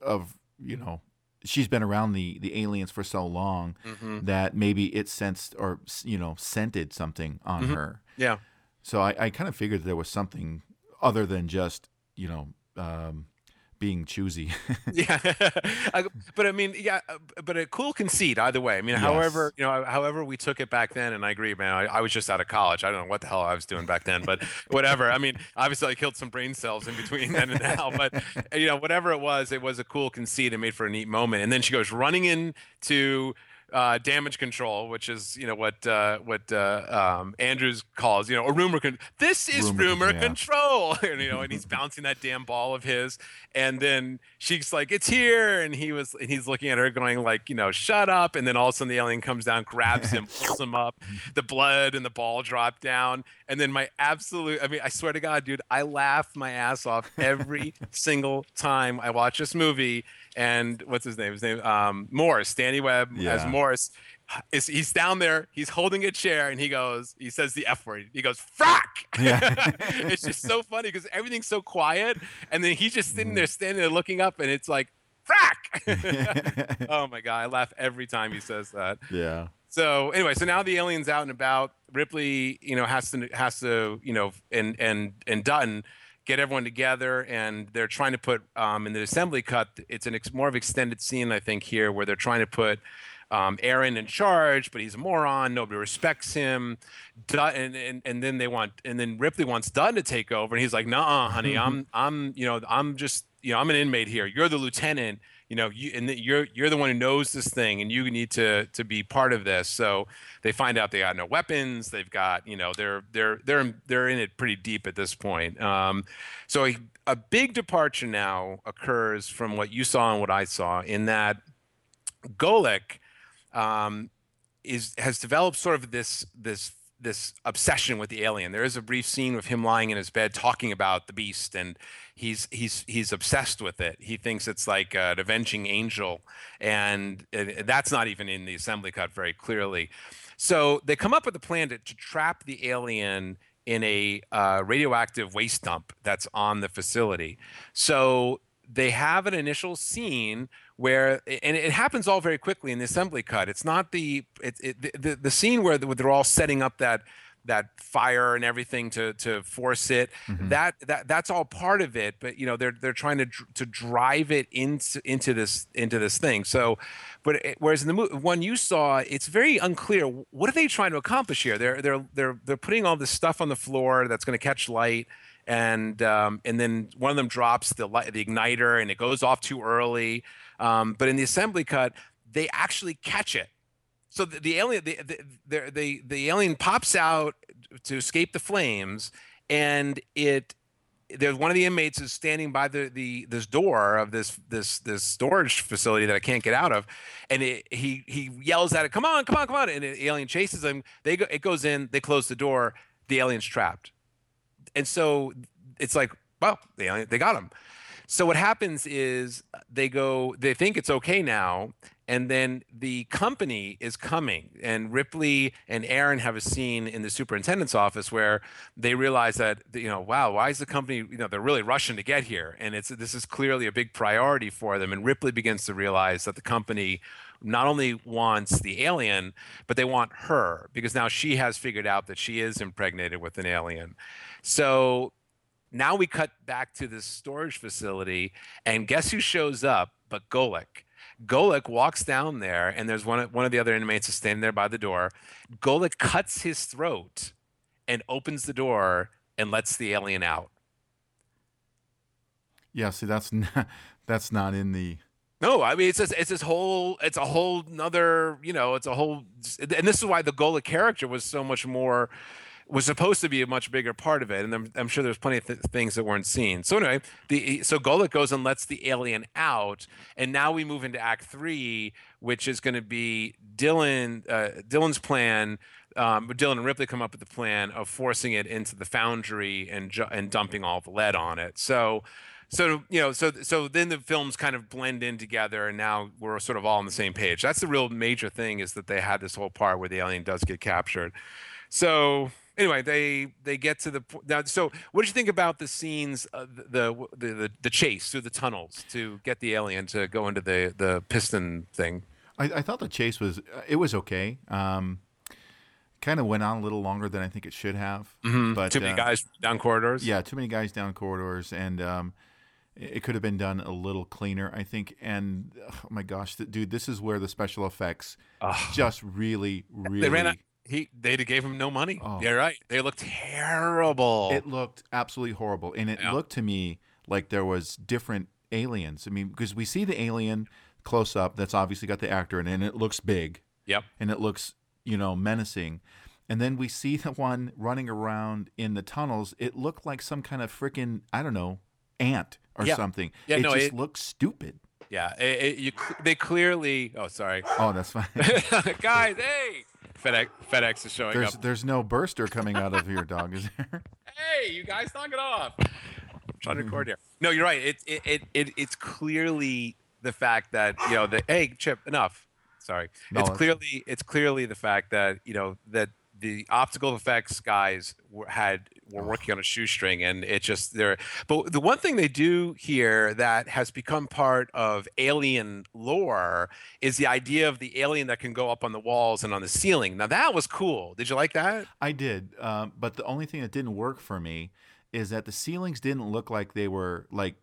Speaker 1: of, you know. She's been around the, the aliens for so long
Speaker 2: Mhm.
Speaker 1: that maybe it sensed or you know scented something on
Speaker 2: Mhm.
Speaker 1: her.
Speaker 2: Yeah.
Speaker 1: So I, I kind of figured there was something other than just you know um, being choosy. [laughs]
Speaker 2: yeah, [laughs] but I mean, yeah, uh, but a cool conceit either way. I mean, however, you know, however we took it back then, and I agree, man. I, I was just out of college. I don't know what the hell I was doing back then, but [laughs] whatever. I mean, obviously, I killed some brain cells in between then and now, but you know, whatever it was, it was a cool conceit and made for a neat moment. And then she goes running into uh, damage control, which is you know what uh, what uh, um, Andrews calls you know a rumor. Con- this is
Speaker 1: Rumor
Speaker 2: rumor,
Speaker 1: yeah.
Speaker 2: control, and, [laughs] you know, and he's [laughs] bouncing that damn ball of his, and then she's like, "It's here," and he was and he's looking at her, going like, you know, "Shut up!" And then all of a sudden the alien comes down, grabs him, pulls him up, [laughs] the blood and the ball drop down, and then my absolute, I mean, I swear to God, dude, I laugh my ass off every single time I watch this movie. And what's his name? His name, um, Morris, Danny Webb as Morris. Is he's down there? He's holding a chair, and he goes. He says the f word. He goes "frack."
Speaker 1: Yeah. [laughs]
Speaker 2: it's just so funny because everything's so quiet, and then he's just sitting there, standing there, looking up, and it's like "frack." [laughs] oh my god, I laugh every time he says that.
Speaker 1: yeah.
Speaker 2: So anyway, so now the alien's out and about. Ripley, you know, has to has to, you know, and and and Dutton get everyone together, and they're trying to put um, in the assembly cut. It's an ex- more of extended scene, I think, here where they're trying to put um, Aaron in charge, but he's a moron. Nobody respects him. And, and and then they want, and then Ripley wants Dutton to take over, and he's like, "Nah, honey, [laughs] I'm I'm you know I'm just you know I'm an inmate here. You're the lieutenant." You know you and that you're you're the one who knows this thing and you need to to be part of this. So they find out they got no weapons. They've got you know they're they're they're they're in it pretty deep at this point. Um, so a, a big departure now occurs from what you saw and what i saw in that Golic um, is has developed sort of this this this obsession with the alien. There is a brief scene with him lying in his bed talking about the beast, and he's he's he's obsessed with it. He thinks it's like an avenging angel, and uh, that's not even in the assembly cut very clearly. So they come up with a plan to, to trap the alien in a uh, radioactive waste dump that's on the facility. So they have an initial scene where and it happens all very quickly in the assembly cut. It's not the it, it, the, the scene where they're all setting up that that fire and everything to to force it that that that's all part of it but you know they're they're trying to to drive it into into this into this thing. So but it, whereas in the mo- one you saw it's very unclear what are they trying to accomplish here? They're they're they're they're putting all this stuff on the floor that's going to catch light and um, and then one of them drops the light, the igniter and it goes off too early. Um, but in the assembly cut, they actually catch it. So the, the alien the, the, the the the alien pops out to escape the flames, and it there's one of the inmates is standing by the, the this door of this this this storage facility that I can't get out of, and it, he he yells at it, "Come on, come on, come on!" And the alien chases him. They go, it goes in. They close the door. The alien's trapped and so it's like, well, they they got him. So what happens is uh, they go, they think it's okay now, and then the company is coming, and Ripley and Aaron have a scene in the superintendent's office where they realize that you know, wow, why is the company, you know, they're really rushing to get here, and it's this is clearly a big priority for them, and Ripley begins to realize that the company not only wants the alien, but they want her because now she has figured out that she is impregnated with an alien. So now we cut back to this storage facility, and guess who shows up? But Golic. Golic walks down there, and there's one of, one of the other inmates is standing there by the door. Golic cuts his throat and opens the door and lets the alien out.
Speaker 1: Yeah, see, that's not, [laughs] that's not in the.
Speaker 2: No, I mean it's just, it's this whole it's a whole another you know it's a whole and this is why the Golek character was so much more was supposed to be a much bigger part of it, and I'm, I'm sure there's plenty of th- things that weren't seen. So anyway, the so Golic goes and lets the alien out, and now we move into Act Three, which is going to be Dillon uh, Dillon's plan. Um, Dillon and Ripley come up with the plan of forcing it into the foundry and ju- and dumping all the lead on it. So so you know so so then the films kind of blend in together and now we're sort of all on the same page that's the real major thing is that they had this whole part where the alien does get captured so anyway they they get to the now so what did you think about the scenes uh, the, the the the chase through the tunnels to get the alien to go into the the piston thing
Speaker 1: I, I thought the chase was it was okay. Um, kind of went on a little longer than I think it should have.
Speaker 2: Mhm.
Speaker 1: But
Speaker 2: too many
Speaker 1: uh,
Speaker 2: guys down corridors
Speaker 1: Yeah, too many guys down corridors, and um, It could have been done a little cleaner, I think. And oh my gosh, dude, this is where the special effects just really, really.
Speaker 2: They ran out. He they gave him no money.
Speaker 1: Oh.
Speaker 2: You're right. They looked terrible.
Speaker 1: It looked absolutely horrible, and it looked to me like there was different aliens. I mean, because we see the alien close up. That's obviously got the actor in it, and it looks big.
Speaker 2: Yep.
Speaker 1: And it looks, you know, menacing. And then we see the one running around in the tunnels. It looked like some kind of freaking, I don't know, ant or
Speaker 2: Yeah.
Speaker 1: something.
Speaker 2: Yeah,
Speaker 1: it
Speaker 2: no,
Speaker 1: just
Speaker 2: it-
Speaker 1: looks stupid.
Speaker 2: yeah. It, it- you, they clearly. Oh, sorry.
Speaker 1: Oh, that's fine. [laughs]
Speaker 2: Guys, hey. FedEx FedEx is showing
Speaker 1: There's
Speaker 2: up.
Speaker 1: there's no burster coming out of your dog, is there? [laughs]
Speaker 2: Hey, you guys, knock it off. I'm trying to record here. No, you're right. It, it, it, it, it's clearly the fact that you know the hey Chip enough. Sorry,
Speaker 1: No,
Speaker 2: it's
Speaker 1: it's-
Speaker 2: clearly it's clearly the fact that you know that the optical effects guys were, had were working on a shoestring, and it just there. But the one thing they do here that has become part of alien lore is the idea of the alien that can go up on the walls and on the ceiling. Now that was cool. Did you like that?
Speaker 1: I did, um, but the only thing that didn't work for me is that the ceilings didn't look like they were like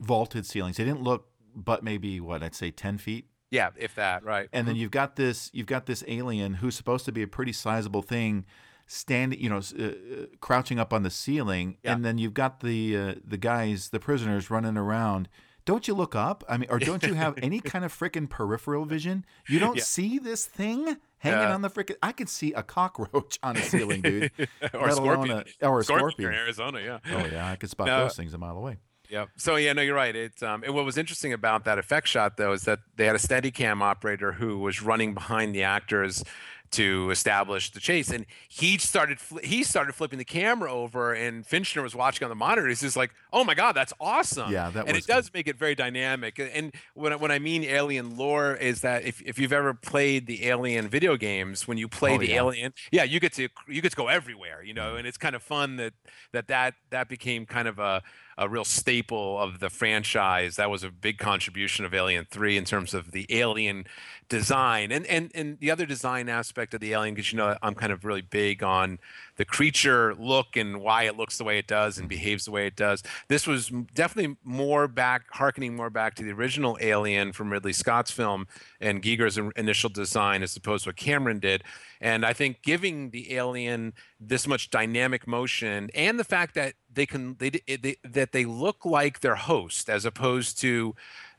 Speaker 1: vaulted ceilings. They didn't look, but maybe what I'd say ten feet.
Speaker 2: Yeah, if that, right.
Speaker 1: And then you've got this, you've got this alien who's supposed to be a pretty sizable thing, standing, you know, uh, uh, crouching up on the ceiling,
Speaker 2: Yeah.
Speaker 1: and then you've got the uh, the guys, the prisoners, running around. Don't you look up? I mean, or don't you have [laughs] any kind of freaking peripheral vision? You don't
Speaker 2: Yeah.
Speaker 1: see this thing hanging
Speaker 2: Yeah.
Speaker 1: on the freaking. I could see a cockroach on a ceiling, dude. [laughs]
Speaker 2: or a scorpion.
Speaker 1: a- or a
Speaker 2: Scorpion
Speaker 1: scorpion.
Speaker 2: in Arizona, yeah.
Speaker 1: Oh yeah, I could spot
Speaker 2: No.
Speaker 1: those things a mile away.
Speaker 2: Yep. So yeah, no, you're right. It's um, and what was interesting about that effect shot though is that they had a Steadicam operator who was running behind the actors to establish the chase, and he started fli he started flipping the camera over, and Fincher was watching on the monitor. He's just like, "Oh my god, that's awesome!"
Speaker 1: Yeah, that
Speaker 2: and
Speaker 1: was
Speaker 2: it does make it very dynamic. And when I- when I mean alien lore is that if if you've ever played the Alien video games, when you play
Speaker 1: Oh,
Speaker 2: the
Speaker 1: yeah.
Speaker 2: Alien, yeah, you get to you get to go everywhere, you know, and it's kind of fun that that that that became kind of a a real staple of the franchise. That was a big contribution of Alien 3 in terms of the alien design and and and the other design aspect of the alien because you know I'm kind of really big on the creature look and why it looks the way it does and mm. behaves the way it does. This was definitely more back harkening more back to the original Alien from Ridley Scott's film and Giger's initial design as opposed to what Cameron did. And I think giving the alien this much dynamic motion and the fact that they can they, they that they look like their host as opposed to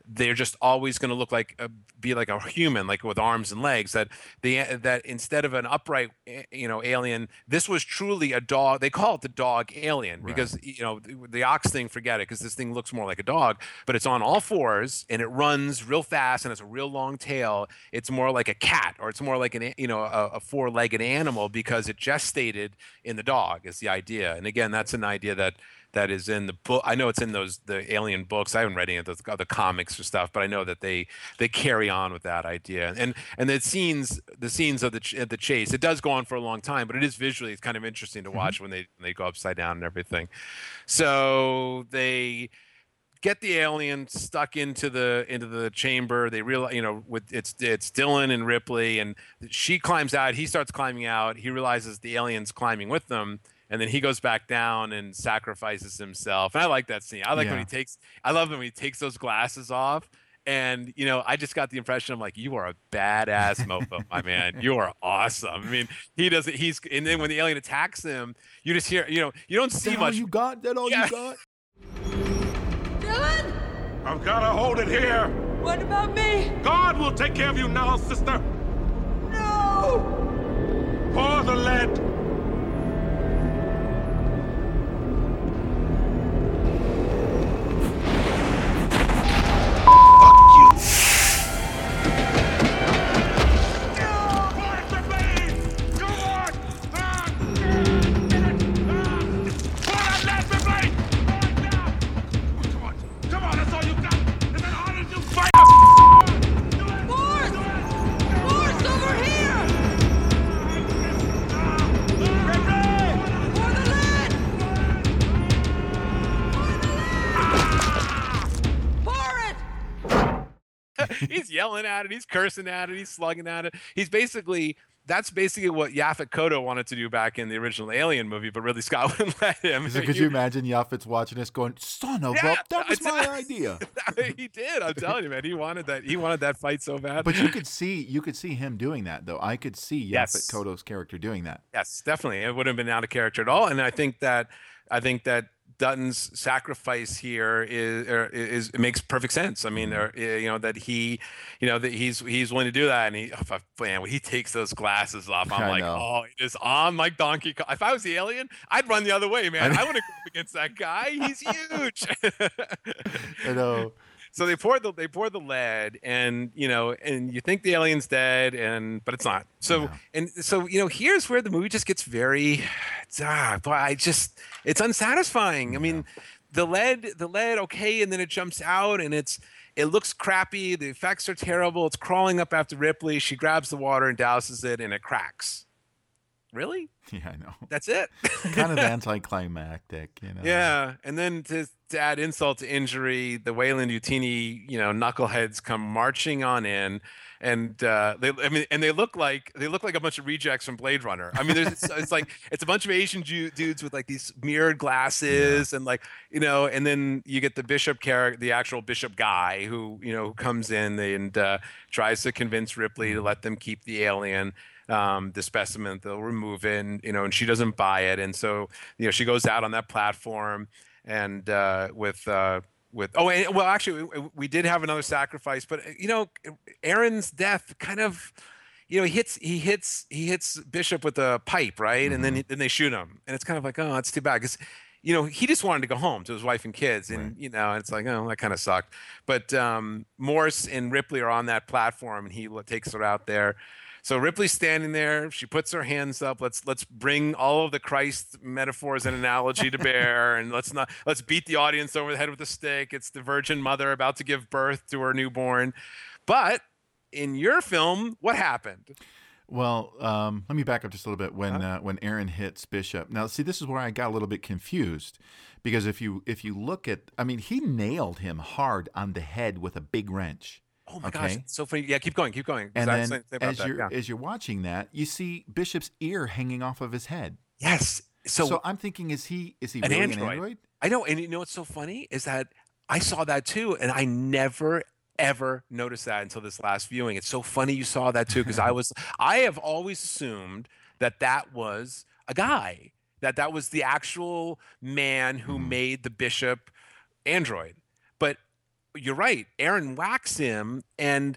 Speaker 2: they're just always going to look like a, be like a human like with arms and legs that the uh, that instead of an upright you know alien this was truly a dog they call it the dog alien because you know the, the ox thing forget it because this thing looks more like a dog but it's on all fours and it runs real fast and it's a real long tail. It's more like a cat or it's more like an you know a, a four-legged animal because it gestated in the dog is the idea. And again that's an idea that that is in the book. I know it's in those the Alien books. I haven't read any of those other comics or stuff, but I know that they they carry on with that idea. And and the scenes the scenes of the ch- the chase it does go on for a long time, but it is visually it's kind of interesting to mm-hmm. watch when they when they go upside down and everything. So they get the alien stuck into the into the chamber they realize you know with it's it's dillon and ripley and she climbs out he starts climbing out he realizes the alien's climbing with them and then he goes back down and sacrifices himself and i like that scene i like when he takes i love when he takes those glasses off and you know, I just got the impression I'm like, you are a badass mofo, my man. You are awesome. I mean, he doesn't. He's and then when the alien attacks him, you just hear, you know, you don't see
Speaker 1: that all
Speaker 2: much.
Speaker 1: you got? That all
Speaker 2: Yeah.
Speaker 1: you got?
Speaker 3: Dillon!
Speaker 4: I've got to hold it here.
Speaker 3: What about me?
Speaker 4: God will take care of you now, sister.
Speaker 3: No!
Speaker 4: Pour the lead.
Speaker 2: Yelling at it, he's cursing at it, he's slugging at it. He's basically that's basically what Yaphet Kotto wanted to do back in the original Alien movie, but Ridley [laughs] Scott wouldn't let him.
Speaker 1: So could you imagine Yaphet's watching this going, son of
Speaker 2: Yeah,
Speaker 1: a, that was my idea. [laughs]
Speaker 2: he did. I'm telling you, man. He wanted that. He wanted that fight so bad.
Speaker 1: But you could see you could see him doing that though. I could see Yaphet
Speaker 2: Yes.
Speaker 1: Kotto's character doing that.
Speaker 2: Yes, definitely. It wouldn't have been out of character at all. And I think that I think that Dutton's sacrifice here is er, is it makes perfect sense. I mean, er, eh, you know that he, you know that he's he's willing to do that, and he I- man when he takes those glasses off, I'm
Speaker 1: I
Speaker 2: like,
Speaker 1: know.
Speaker 2: oh, it is on like Donkey Kong. If I was the alien, I'd run the other way, man. I, want to go up against that guy. He's huge. [laughs]
Speaker 1: I know.
Speaker 2: So they pour the they poured the lead, and you know, and you think the alien's dead, and but it's not. So and so you know, here's where the movie just gets very, ah, boy, I just it's unsatisfying. I mean, the lead the lead okay, and then it jumps out, and it's it looks crappy. The effects are terrible. It's crawling up after Ripley. She grabs the water and douses it, and it cracks. Really? [laughs]
Speaker 1: Yeah, I know.
Speaker 2: That's it. [laughs]
Speaker 1: kind of [laughs] anticlimactic, you know.
Speaker 2: Yeah, and then to, to add insult to injury, the Weyland Yutani, you know, knuckleheads come marching on in, and uh, they, I mean, and they look like they look like a bunch of rejects from Blade Runner. I mean, there's it's, it's like it's a bunch of Asian Jew, dudes with like these mirrored glasses, and like you know, and then you get the bishop character, the actual bishop guy, who you know comes in and uh, tries to convince Ripley to let them keep the alien um, the specimen. They'll remove it, and, you know, and she doesn't buy it, and so you know she goes out on that platform and uh, with. Uh, with oh and, well actually we, we did have another sacrifice but uh, you know Aaron's death kind of you know he hits he hits he hits Bishop with a pipe right? And then then they shoot him. And it's kind of like oh it's too bad because you know he just wanted to go home to his wife and kids. And you know it's like oh that kind of sucked. But um, Morse and Ripley are on that platform and he takes her out there so Ripley's standing there. She puts her hands up. Let's let's bring all of the Christ metaphors and analogy to bear, [laughs] and let's not let's beat the audience over the head with a stick. It's the Virgin Mother about to give birth to her newborn. But in your film, what happened?
Speaker 1: Well, um, let me back up just a little bit. When uh, when Aaron hits Bishop, now see this is where I got a little bit confused because if you if you look at, I mean, he nailed him hard on the head with a big wrench.
Speaker 2: Oh my gosh, so funny. Yeah, keep going, keep going.
Speaker 1: And then
Speaker 2: saying
Speaker 1: as you're
Speaker 2: yeah.
Speaker 1: as you're watching that, you see Bishop's ear hanging off of his head.
Speaker 2: Yes. So, so
Speaker 1: I'm thinking, is he is he
Speaker 2: an
Speaker 1: really
Speaker 2: android.
Speaker 1: an android?
Speaker 2: I know, and you know what's so funny is that I saw that too, and I never ever noticed that until this last viewing. It's so funny you saw that too, because I [laughs] was I have always assumed that that was a guy, that that was the actual man who mm. made the bishop android. But you're right, Aaron whacks him, and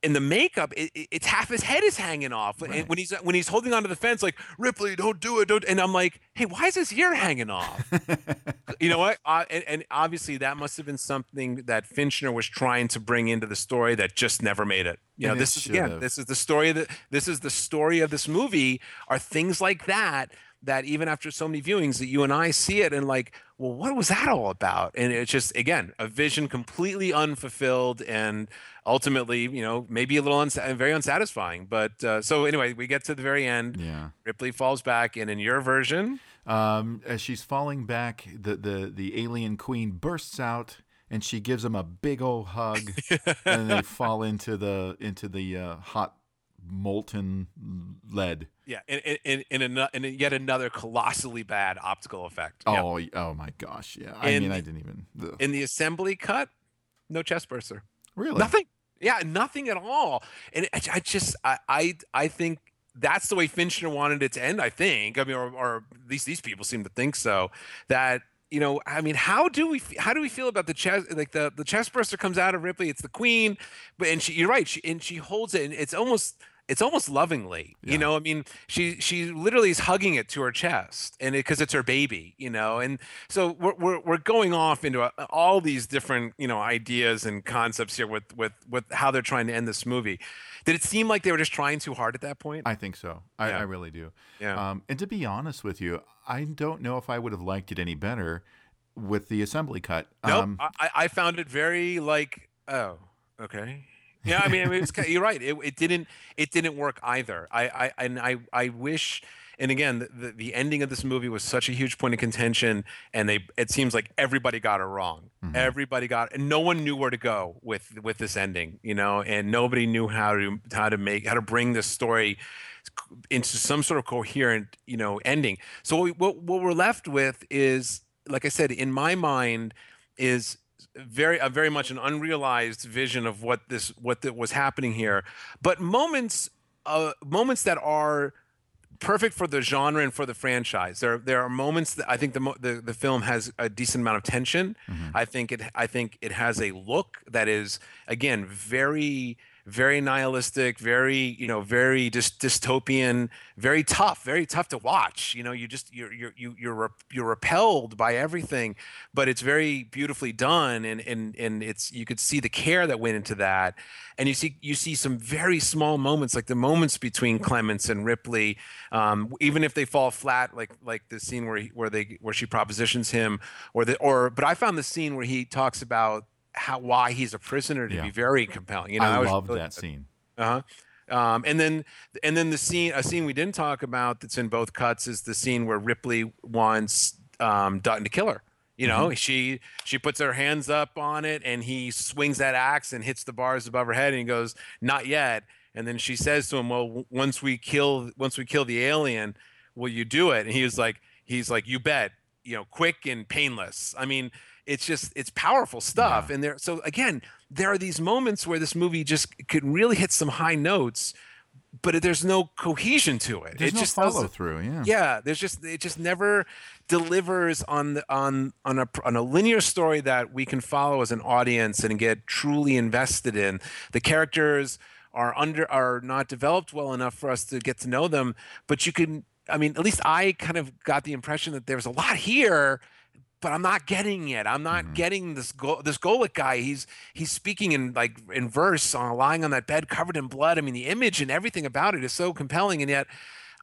Speaker 2: in the makeup, it, it- it's half his head is hanging off. And when he's when he's holding onto the fence, like Ripley, don't do it, don't. And I'm like, hey, why is his ear hanging off? [laughs] you know what? Uh, and, and obviously, that must have been something that Fincher was trying to bring into the story that just never made it. You know,
Speaker 1: And
Speaker 2: this is again, this is the story that this is the story of this movie. Are things like that that even after so many viewings that you and I see it and like, well, what was that all about? And it's just again a vision completely unfulfilled and ultimately, you know, maybe a little uns- very unsatisfying. But uh, so anyway, we get to the very end.
Speaker 1: Yeah.
Speaker 2: Ripley falls back, and in your version,
Speaker 1: Um, as she's falling back, the, the, the alien queen bursts out and she gives him a big old hug, [laughs] and they fall into the into the uh, hot molten lead.
Speaker 2: yeah, in in in, in, in yet another colossally bad optical effect.
Speaker 1: Oh, oh my gosh! Yeah, I
Speaker 2: And-
Speaker 1: mean, I didn't even. ugh.
Speaker 2: In the assembly cut, no chest burster.
Speaker 1: Really?
Speaker 2: Nothing. Yeah, nothing at all. And I, I just, I, I, I think that's the way Fincher wanted it to end. I think. I mean, or, or at least these people seem to think so. That you know, I mean, how do we, how do we feel about the chest? Like the the chest burster comes out of Ripley. It's the queen, but and she, you're right. She and she holds it, and it's almost. It's almost lovingly, you know. I mean, she she literally is hugging it to her chest, and because it's her baby, you know. And so we're, we're we're going off into a, all these different you know ideas and concepts here with with with how they're trying to end this movie. Did it seem like they were just trying too hard at that point?
Speaker 1: I think so. I,
Speaker 2: Yeah.
Speaker 1: I really do.
Speaker 2: Yeah.
Speaker 1: Um, and to be honest with you, I don't know if I would have liked it any better with the assembly cut.
Speaker 2: Nope.
Speaker 1: Um,
Speaker 2: I, I found it very like, oh, okay. Yeah, I mean, it was, you're right. It, it didn't it didn't work either. I, I and I I wish. And again, the, the, ending of this movie was such a huge point of contention, and they it seems like everybody got it wrong. Mm-hmm. Everybody got, and no one knew where to go with with this ending, you know, and nobody knew how to how to make how to bring this story into some sort of coherent, you know, ending. So what, we, what what we're left with is, like I said, in my mind, is very a very much an unrealized vision of what this what the, was happening here, but moments uh, moments that are perfect for the genre and for the franchise. There there are moments that I think the mo- the, the film has a decent amount of tension. I think it I think it has a look that is again very very nihilistic, very you know very just dystopian, very tough, very tough to watch. You know, you just you're you're you- you're you're repelled by everything, but it's very beautifully done, and and and it's you could see the care that went into that, and you see you see some very small moments like the moments between Clemens and Ripley, um, even if they fall flat, like like the scene where he, where they where she propositions him, or the or but I found the scene where he talks about how why he's a prisoner to
Speaker 1: Yeah.
Speaker 2: be very compelling. You know,
Speaker 1: I
Speaker 2: was
Speaker 1: loved
Speaker 2: really-
Speaker 1: that scene.
Speaker 2: uh huh. Um, and then, and then the scene, a scene we didn't talk about that's in both cuts is the scene where Ripley wants um, Dutton to kill her. You know, she she puts her hands up on it, and he swings that axe and hits the bars above her head, and he goes, "Not yet." And then she says to him, "Well, w- once we kill, once we kill the alien, will you do it?" And he was like, "He's like, you bet." You know, quick and painless. I mean, it's just it's powerful stuff and there so again there are these moments where this movie just could really hit some high notes but there's no cohesion to it
Speaker 1: There's
Speaker 2: it
Speaker 1: no
Speaker 2: just
Speaker 1: follow through. Yeah.
Speaker 2: yeah there's just it just never delivers on the, on on a on a linear story that we can follow as an audience and get truly invested in the characters are under are not developed well enough for us to get to know them but you can i mean at least i kind of got the impression that there's a lot here but I'm not getting it. I'm not getting this go- this Golic guy. He's he's speaking in like in verse, on lying on that bed covered in blood. I mean, the image and everything about it is so compelling, and yet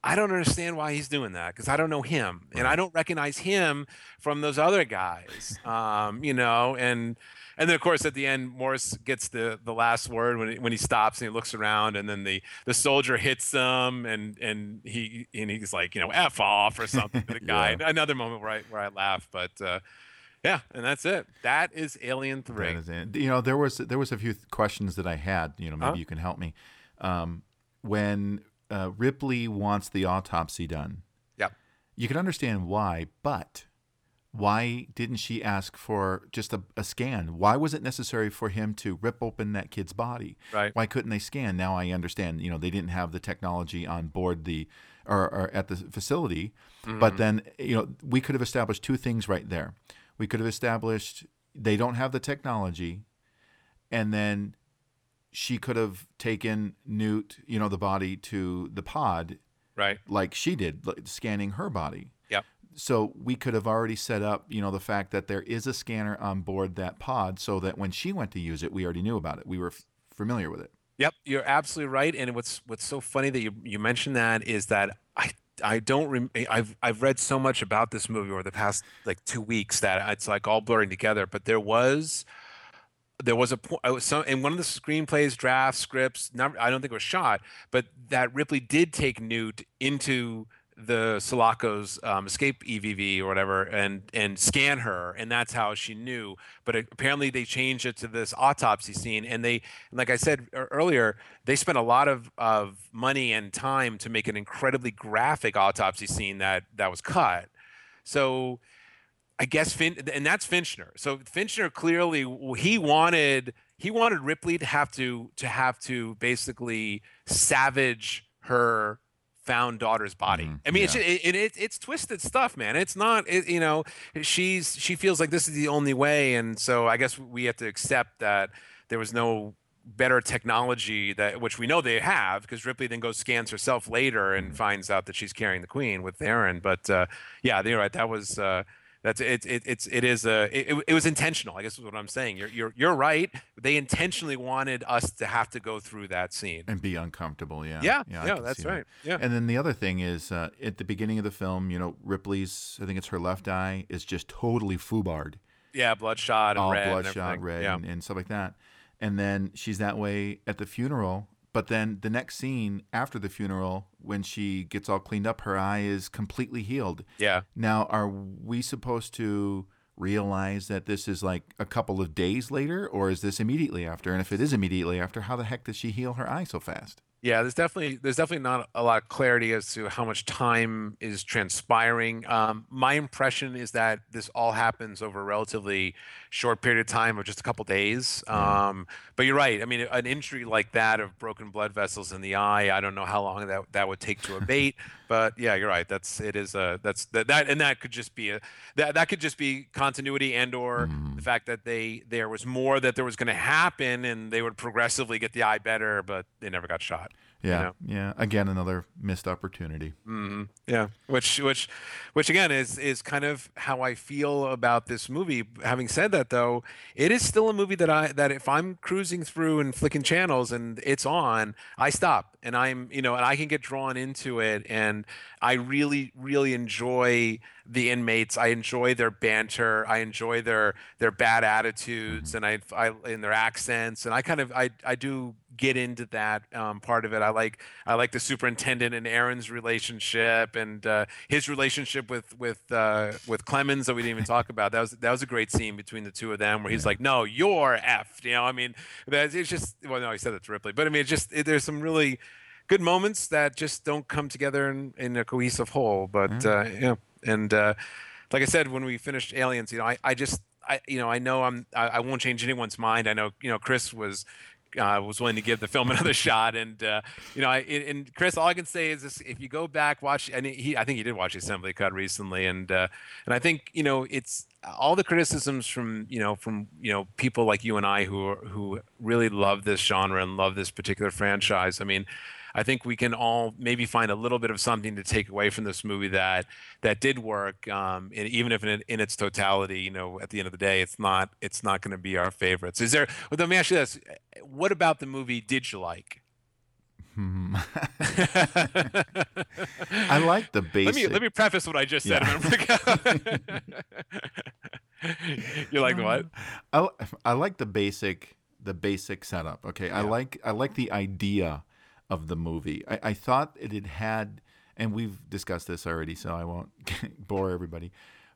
Speaker 2: I don't understand why he's doing that because I don't know him, and I don't recognize him from those other guys. Um, you know, and and then of course at the end, Morris gets the the last word when he, when he stops and he looks around, and then the the soldier hits him, and and he and he's like, you know, f off or something to the [laughs] guy.
Speaker 1: Yeah.
Speaker 2: Another moment where I where I laugh, but. Uh, yeah, and that's it. That is Alien Three.
Speaker 1: That is it. You know, there was there was a few th- questions that I had. You know, maybe
Speaker 2: Huh?
Speaker 1: you can help me. Um, when uh, Ripley wants the autopsy done,
Speaker 2: Yep.
Speaker 1: you can understand why, but why didn't she ask for just a, a scan? Why was it necessary for him to rip open that kid's body?
Speaker 2: Right.
Speaker 1: Why couldn't they scan? Now I understand. You know, they didn't have the technology on board the or, or at the facility. But
Speaker 2: Mhm.
Speaker 1: then, you know, we could have established two things right there. We could have established they don't have the technology, and then she could have taken Newt, you know, the body to the pod,
Speaker 2: Right.
Speaker 1: like she did, like, scanning her body. So we could have already set up, you know, the fact that there is a scanner on board that pod, so that when she went to use it, we already knew about it. We were f- familiar with it.
Speaker 2: Yep, you're absolutely right. And what's what's so funny that you you mentioned that is that I I don't rem- I've I've read so much about this movie over the past like two weeks that it's like all blurring together. But there was there was a point in one of the screenplays, drafts, scripts. Not, I don't think it was shot, but that Ripley did take Newt into the Sulaco's um, escape EEV or whatever and and scan her and that's how she knew but apparently they changed it to this autopsy scene and they like I said earlier they spent a lot of, of money and time to make an incredibly graphic autopsy scene that that was cut so I guess fin and that's Fincher. So Fincher clearly he wanted he wanted Ripley to have to to have to basically savage her found daughter's body. I mean, it's
Speaker 1: yeah.
Speaker 2: it, it, it's twisted stuff, man. It's not it, you know she's she feels like this is the only way, and so I guess we have to accept that there was no better technology that which we know they have because Ripley then goes scans herself later and finds out that she's carrying the queen with Aaron. But uh, yeah, you're right. That was uh, that's it, it. It's it is a it, it was intentional. I guess is what I'm saying. You're you're you're right. They intentionally wanted us to have to go through that scene.
Speaker 1: and be uncomfortable. Yeah,
Speaker 2: Yeah,
Speaker 1: I
Speaker 2: yeah, that's
Speaker 1: see that.
Speaker 2: right. Yeah.
Speaker 1: and then the other thing is uh, at the beginning of the film, you know, Ripley's I think it's her left eye is just totally foobarred,
Speaker 2: Yeah, bloodshot and
Speaker 1: all
Speaker 2: red.
Speaker 1: bloodshot,
Speaker 2: everything.
Speaker 1: red,
Speaker 2: Yeah.
Speaker 1: and, and stuff like that. and then she's that way at the funeral. But then the next scene after the funeral, when she gets all cleaned up, her eye is completely healed.
Speaker 2: Yeah.
Speaker 1: Now, are we supposed to realize that this is like a couple of days later, or is this immediately after? And if it is immediately after, how the heck does she heal her eye so fast?
Speaker 2: Yeah, there's definitely there's definitely not a lot of clarity as to how much time is transpiring. Um, my impression is that this all happens over a relatively short period of time of just a couple days. Um, but you're right. I mean, an injury like that of broken blood vessels in the eye, I don't know how long that that would take to abate. [laughs] but yeah, you're right. That's it is a that's that, that and that could just be a that that could just be continuity and or the fact that they there was more that there was going to happen and they would progressively get the eye better, but they never got shot. You
Speaker 1: Yeah,
Speaker 2: know?
Speaker 1: yeah. Again, another missed opportunity.
Speaker 2: hmm Yeah, which which which again is is kind of how I feel about this movie. Having said that, though, it is still a movie that I that if I'm cruising through and flicking channels and it's on, I stop and I'm you know and I can get drawn into it and I really really enjoy the inmates. I enjoy their banter. I enjoy their their bad attitudes and I I in their accents and I kind of I I do get into that um, part of it. I like I like the superintendent and Aaron's relationship and uh, his relationship with with uh, with Clemens that we didn't even talk about. That was that was a great scene between the two of them where he's like, "No, you're effed." You know, I mean, that's it's just well, no, he said that to Ripley, but I mean, it's just it, there's some really good moments that just don't come together in, in a cohesive whole. But uh, yeah, and uh, like I said, when we finished Aliens, you know, I, I just I you know I know I'm I, I won't change anyone's mind. I know you know Chris was uh, was willing to give the film [laughs] another shot. And uh, you know, I, and Chris, all I can say is this: if you go back, watch, and he, I think he did watch the assembly cut recently, and uh, and I think you know, it's all the criticisms from you know from you know people like you and I who are, who really love this genre and love this particular franchise. I mean. I think we can all maybe find a little bit of something to take away from this movie that that did work, um, and even if in, in its totality, you know, at the end of the day, it's not it's not going to be our favorites. Is there? Well, let me ask you this: What about the movie did you like?
Speaker 1: Hmm. [laughs] I like the basic.
Speaker 2: Let me let me preface what I just said.
Speaker 1: Yeah. [laughs]
Speaker 2: you like what?
Speaker 1: I, I like the basic the basic setup. Okay, I like I like the idea of the movie. I, I thought it had had, and we've discussed this already, so I won't [laughs] bore everybody.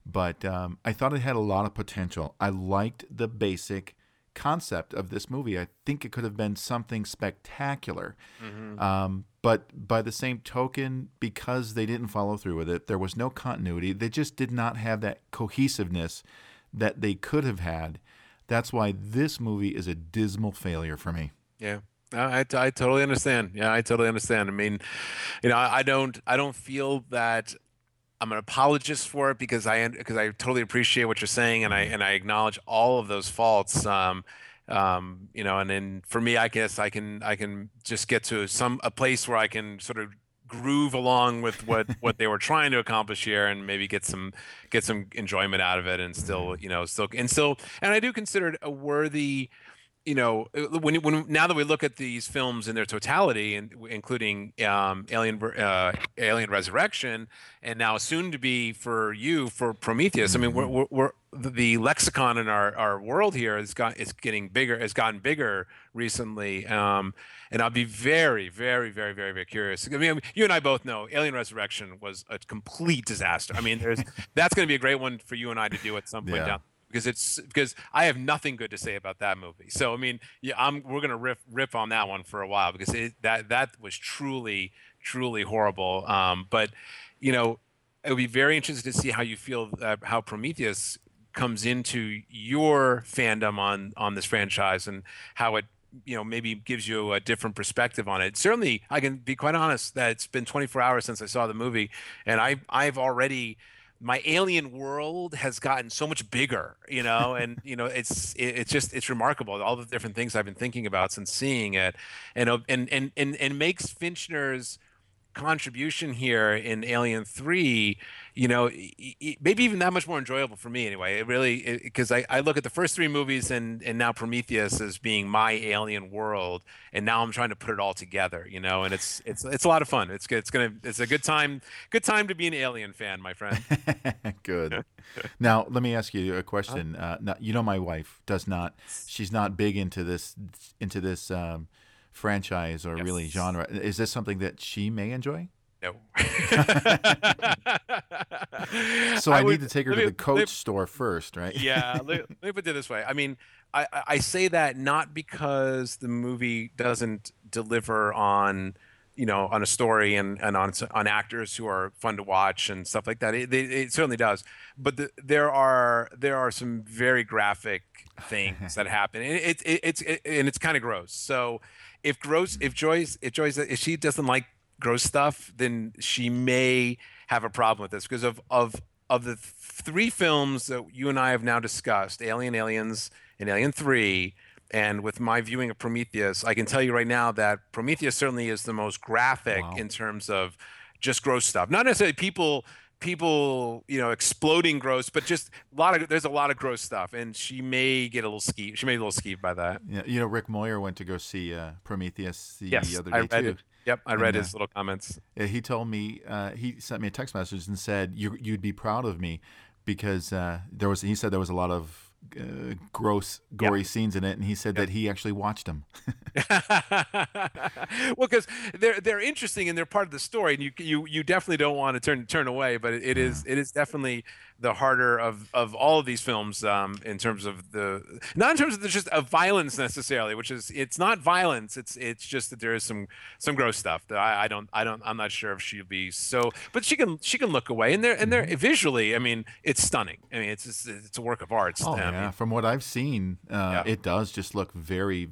Speaker 1: But um, I thought it had a lot of potential. I liked the basic concept of this movie. I think it could have been something spectacular.
Speaker 2: Mhm.
Speaker 1: Um, but by the same token, because they didn't follow through with it, there was no continuity. They just did not have that cohesiveness that they could have had. That's why this movie is a dismal failure for me.
Speaker 2: Yeah. I, I totally understand. Yeah, I totally understand. I mean, you know, I, I don't I don't feel that I'm an apologist for it because I because I totally appreciate what you're saying and I and I acknowledge all of those faults. Um, um, you know, and then for me, I guess I can I can just get to some a place where I can sort of groove along with what [laughs] what they were trying to accomplish here and maybe get some get some enjoyment out of it and still you know still and still and I do consider it a worthy you know, uh, when when now that we look at these films in their totality, and including um, Alien uh, Alien Resurrection, and now soon to be for you for Prometheus. I mean, we're, we're, we're the- lexicon in our, our world here has got is getting bigger, has gotten bigger recently. Um, and I'll be very, very, very, very, very curious. I mean, you and I both know Alien Resurrection was a complete disaster. I mean, there's [laughs] that's going to be a great one for you and I to do at some point
Speaker 1: Yeah.
Speaker 2: down because it's because I have nothing good to say about that movie. So I mean, yeah, I'm we're gonna rip rip on that one for a while because it, that that was truly truly horrible. Um, but you know, it would be very interesting to see how you feel uh, how Prometheus comes into your fandom on on this franchise and how it you know maybe gives you a different perspective on it certainly i can be quite honest that it's been 24 hours since i saw the movie and i i've already my alien world has gotten so much bigger you know and you know it's it, it's just it's remarkable all the different things i've been thinking about since seeing it. And uh, and and and, and makes fincher's contribution here in Alien Three, you know, maybe even that much more enjoyable for me anyway. It really because I, I look at the first three movies and and now Prometheus as being my alien world, and now I'm trying to put it all together, you know, and it's it's it's a lot of fun. It's good. It's gonna it's a good time good time to be an Alien fan, my friend. [laughs]
Speaker 1: Good. [laughs] now, let me ask you a question. Uh, now, you know, my wife does not. She's not big into this into this um, franchise or really genre. Is this something that she may enjoy?
Speaker 2: No. [laughs]
Speaker 1: So I, need
Speaker 2: would-
Speaker 1: to take her
Speaker 2: let
Speaker 1: to the Coach
Speaker 2: let-
Speaker 1: store first, right?
Speaker 2: yeah, [laughs] let, let me put it this way. I mean, I, I I say that not because the movie doesn't deliver on, you know, on a story and, and on on actors who are fun to watch and stuff like that. It, it, it certainly does. But the, there are there are some very graphic things [laughs] that happen. It, it, it's it, and it's kind of gross. So if gross if Joyce if Joyce if she doesn't like gross stuff, then she may have a problem with this because of of of the three films that you and I have now discussed, Alien, Aliens, and Alien Three, and with my viewing of Prometheus, I can tell you right now that Prometheus certainly is the most graphic
Speaker 1: Wow.
Speaker 2: in terms of just gross stuff. Not necessarily people people you know exploding gross but just a lot of there's a lot of gross stuff and she may get a little skeeved she may be a little skeeved by that.
Speaker 1: Yeah, you know, Rick Moyer went to go see uh, Prometheus the
Speaker 2: yes
Speaker 1: other
Speaker 2: i
Speaker 1: day
Speaker 2: read
Speaker 1: too.
Speaker 2: it. Yep i
Speaker 1: And,
Speaker 2: read
Speaker 1: uh,
Speaker 2: his little comments.
Speaker 1: he told me uh, he sent me a text message and said you you'd be proud of me because uh, there was he said there was a lot of uh, gross gory scenes in it and he said that he actually watched them. [laughs] [laughs]
Speaker 2: well, because they're they're interesting and they're part of the story, and you you you definitely don't want to turn turn away. But it, it is it is definitely the harder of of all of these films um, in terms of the not in terms of the, just of violence necessarily, which is it's not violence. It's it's just that there is some some gross stuff that I, I don't I don't I'm not sure if she'll be so, but she can she can look away, and they're and they're visually. I mean, it's stunning. I mean, it's just, it's a work of art.
Speaker 1: Oh
Speaker 2: I mean,
Speaker 1: yeah, from what I've seen, uh,
Speaker 2: Yeah.
Speaker 1: it does just look very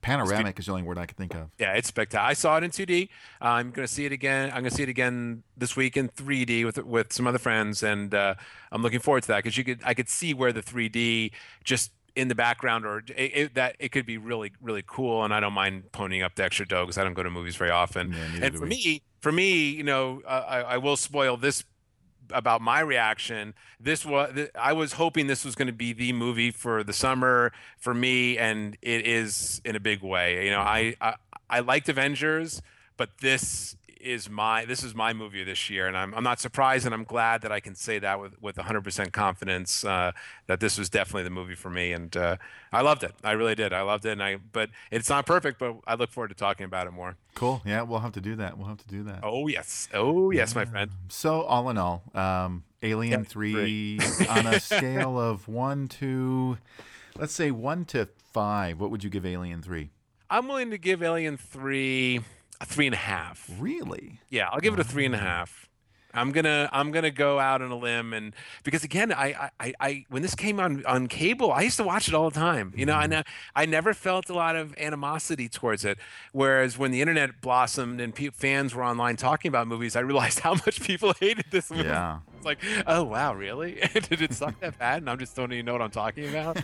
Speaker 1: panoramic. Is the only word I can think of.
Speaker 2: Yeah, it's spectacular. I saw it in 2D. Uh, I'm going to see it again. I'm going to see it again this week in 3D with with some other friends, and uh, I'm looking forward to that because you could I could see where the 3D just in the background or it, it, that it could be really really cool, and I don't mind ponying up the extra dough because I don't go to movies very often.
Speaker 1: neither
Speaker 2: and for
Speaker 1: we.
Speaker 2: me, for me, you know, uh, I, I will spoil this about my reaction. This was I was hoping this was going to be the movie for the summer for me, and it is in a big way. You know, I I, I liked Avengers, but this is my this is my movie this year, and I'm I'm not surprised, and I'm glad that I can say that with with 100% confidence uh, that this was definitely the movie for me, and uh, I loved it. I really did. I loved it, and I but it's not perfect, but I look forward to talking about it more.
Speaker 1: Cool. Yeah, we'll have to do that. We'll have to do that.
Speaker 2: Oh yes, oh yes, my friend.
Speaker 1: So all in all, um, Alien
Speaker 2: Yeah,
Speaker 1: Three [laughs] on a scale of one to, let's say one to five, what would you give Alien Three?
Speaker 2: I'm willing to give Alien Three a three and a half.
Speaker 1: Really?
Speaker 2: Yeah, I'll give it a three and a half. I'm gonna I'm gonna go out on a limb and because again I I, I when this came on on cable I used to watch it all the time you know mm-hmm. I ne- I never felt a lot of animosity towards it whereas when the internet blossomed and pe- fans were online talking about movies I realized [laughs] how much people hated this movie
Speaker 1: Yeah.
Speaker 2: It's like oh wow really [laughs] did it suck that bad and I'm just don't even know what I'm talking about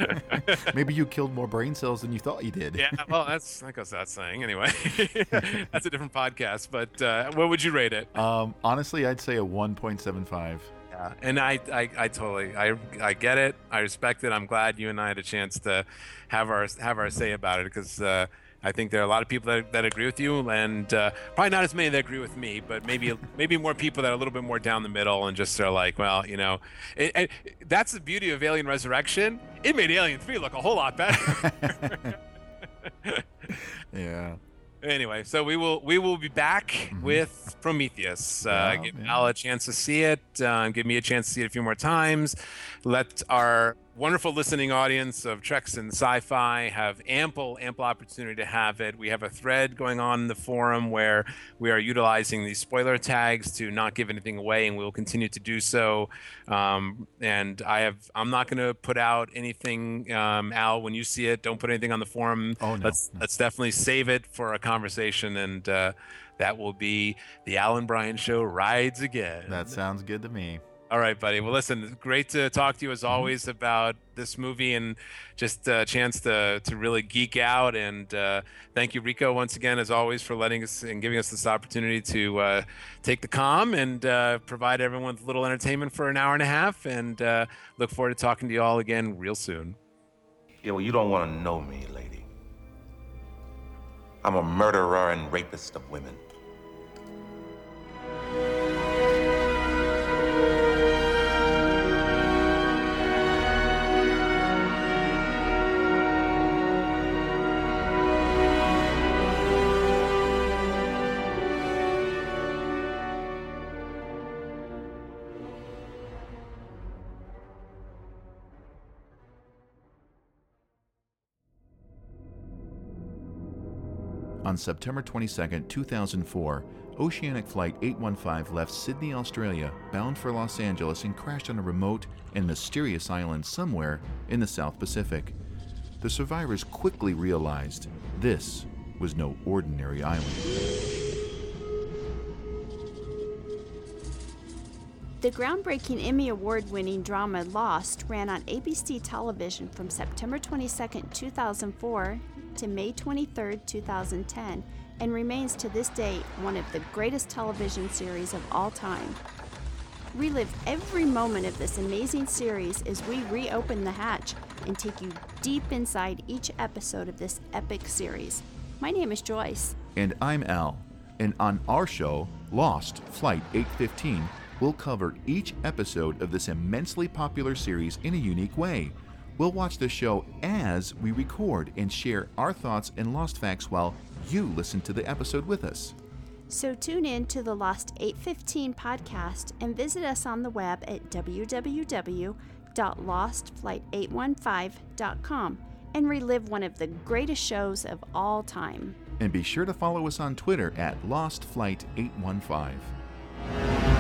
Speaker 2: [laughs]
Speaker 1: Maybe you killed more brain cells than you thought you did.
Speaker 2: yeah well that's that goes without saying anyway [laughs] that's a different podcast but uh, what would you rate it
Speaker 1: Um, honestly, I'd say a one point seven five.
Speaker 2: Yeah, and I, I, I totally, I, I get it. I respect it. I'm glad you and I had a chance to have our, have our say about it because uh, I think there are a lot of people that, that agree with you, and uh, probably not as many that agree with me, but maybe, [laughs] maybe more people that are a little bit more down the middle and just are like, well, you know, it, it, that's the beauty of Alien Resurrection. It made Alien Three look a whole lot better. [laughs]
Speaker 1: Yeah.
Speaker 2: Anyway, so we will we will be back with Prometheus. Uh,
Speaker 1: Yeah,
Speaker 2: give
Speaker 1: yeah.
Speaker 2: Al a chance to see it. Uh, give me a chance to see it a few more times. Let our wonderful listening audience of Treks and Sci-Fi have ample ample opportunity to have it. We have a thread going on in the forum where we are utilizing these spoiler tags to not give anything away, and we will continue to do so. Um, and I have I'm not going to put out anything, um, Al. When you see it, don't put anything on the forum.
Speaker 1: Oh, no,
Speaker 2: Let's let's definitely save it for a conversation, and uh, that will be the Alan Bryan Show rides again.
Speaker 1: That sounds good to me.
Speaker 2: All right, buddy. Well, listen, great to talk to you as
Speaker 1: Mm-hmm.
Speaker 2: always about this movie and just a chance to to really geek out. And uh, thank you, Rico, once again, as always, for letting us and giving us this opportunity to uh, take the com and uh, provide everyone with a little entertainment for an hour and a half. And uh, look forward to talking to you all again real soon.
Speaker 11: Yeah, well, you don't want to know me, lady. I'm a murderer and rapist of women.
Speaker 1: On September 22, 2004, Oceanic Flight 815 left Sydney, Australia, bound for Los Angeles and crashed on a remote and mysterious island somewhere in the South Pacific. The survivors quickly realized this was no ordinary island.
Speaker 12: The groundbreaking Emmy Award winning drama Lost ran on ABC television from September 22, 2004 to May 23, 2010, and remains to this day one of the greatest television series of all time. Relive every moment of this amazing series as we reopen the hatch and take you deep inside each episode of this epic series. My name is Joyce.
Speaker 1: And I'm Al. And on our show, Lost Flight 815, we'll cover each episode of this immensely popular series in a unique way. We'll watch the show as we record and share our thoughts and Lost facts while you listen to the episode with us.
Speaker 12: So tune in to the Lost 815 podcast and visit us on the web at www.lostflight815.com and relive one of the greatest shows of all time.
Speaker 1: And be sure to follow us on Twitter at Lost Flight 815.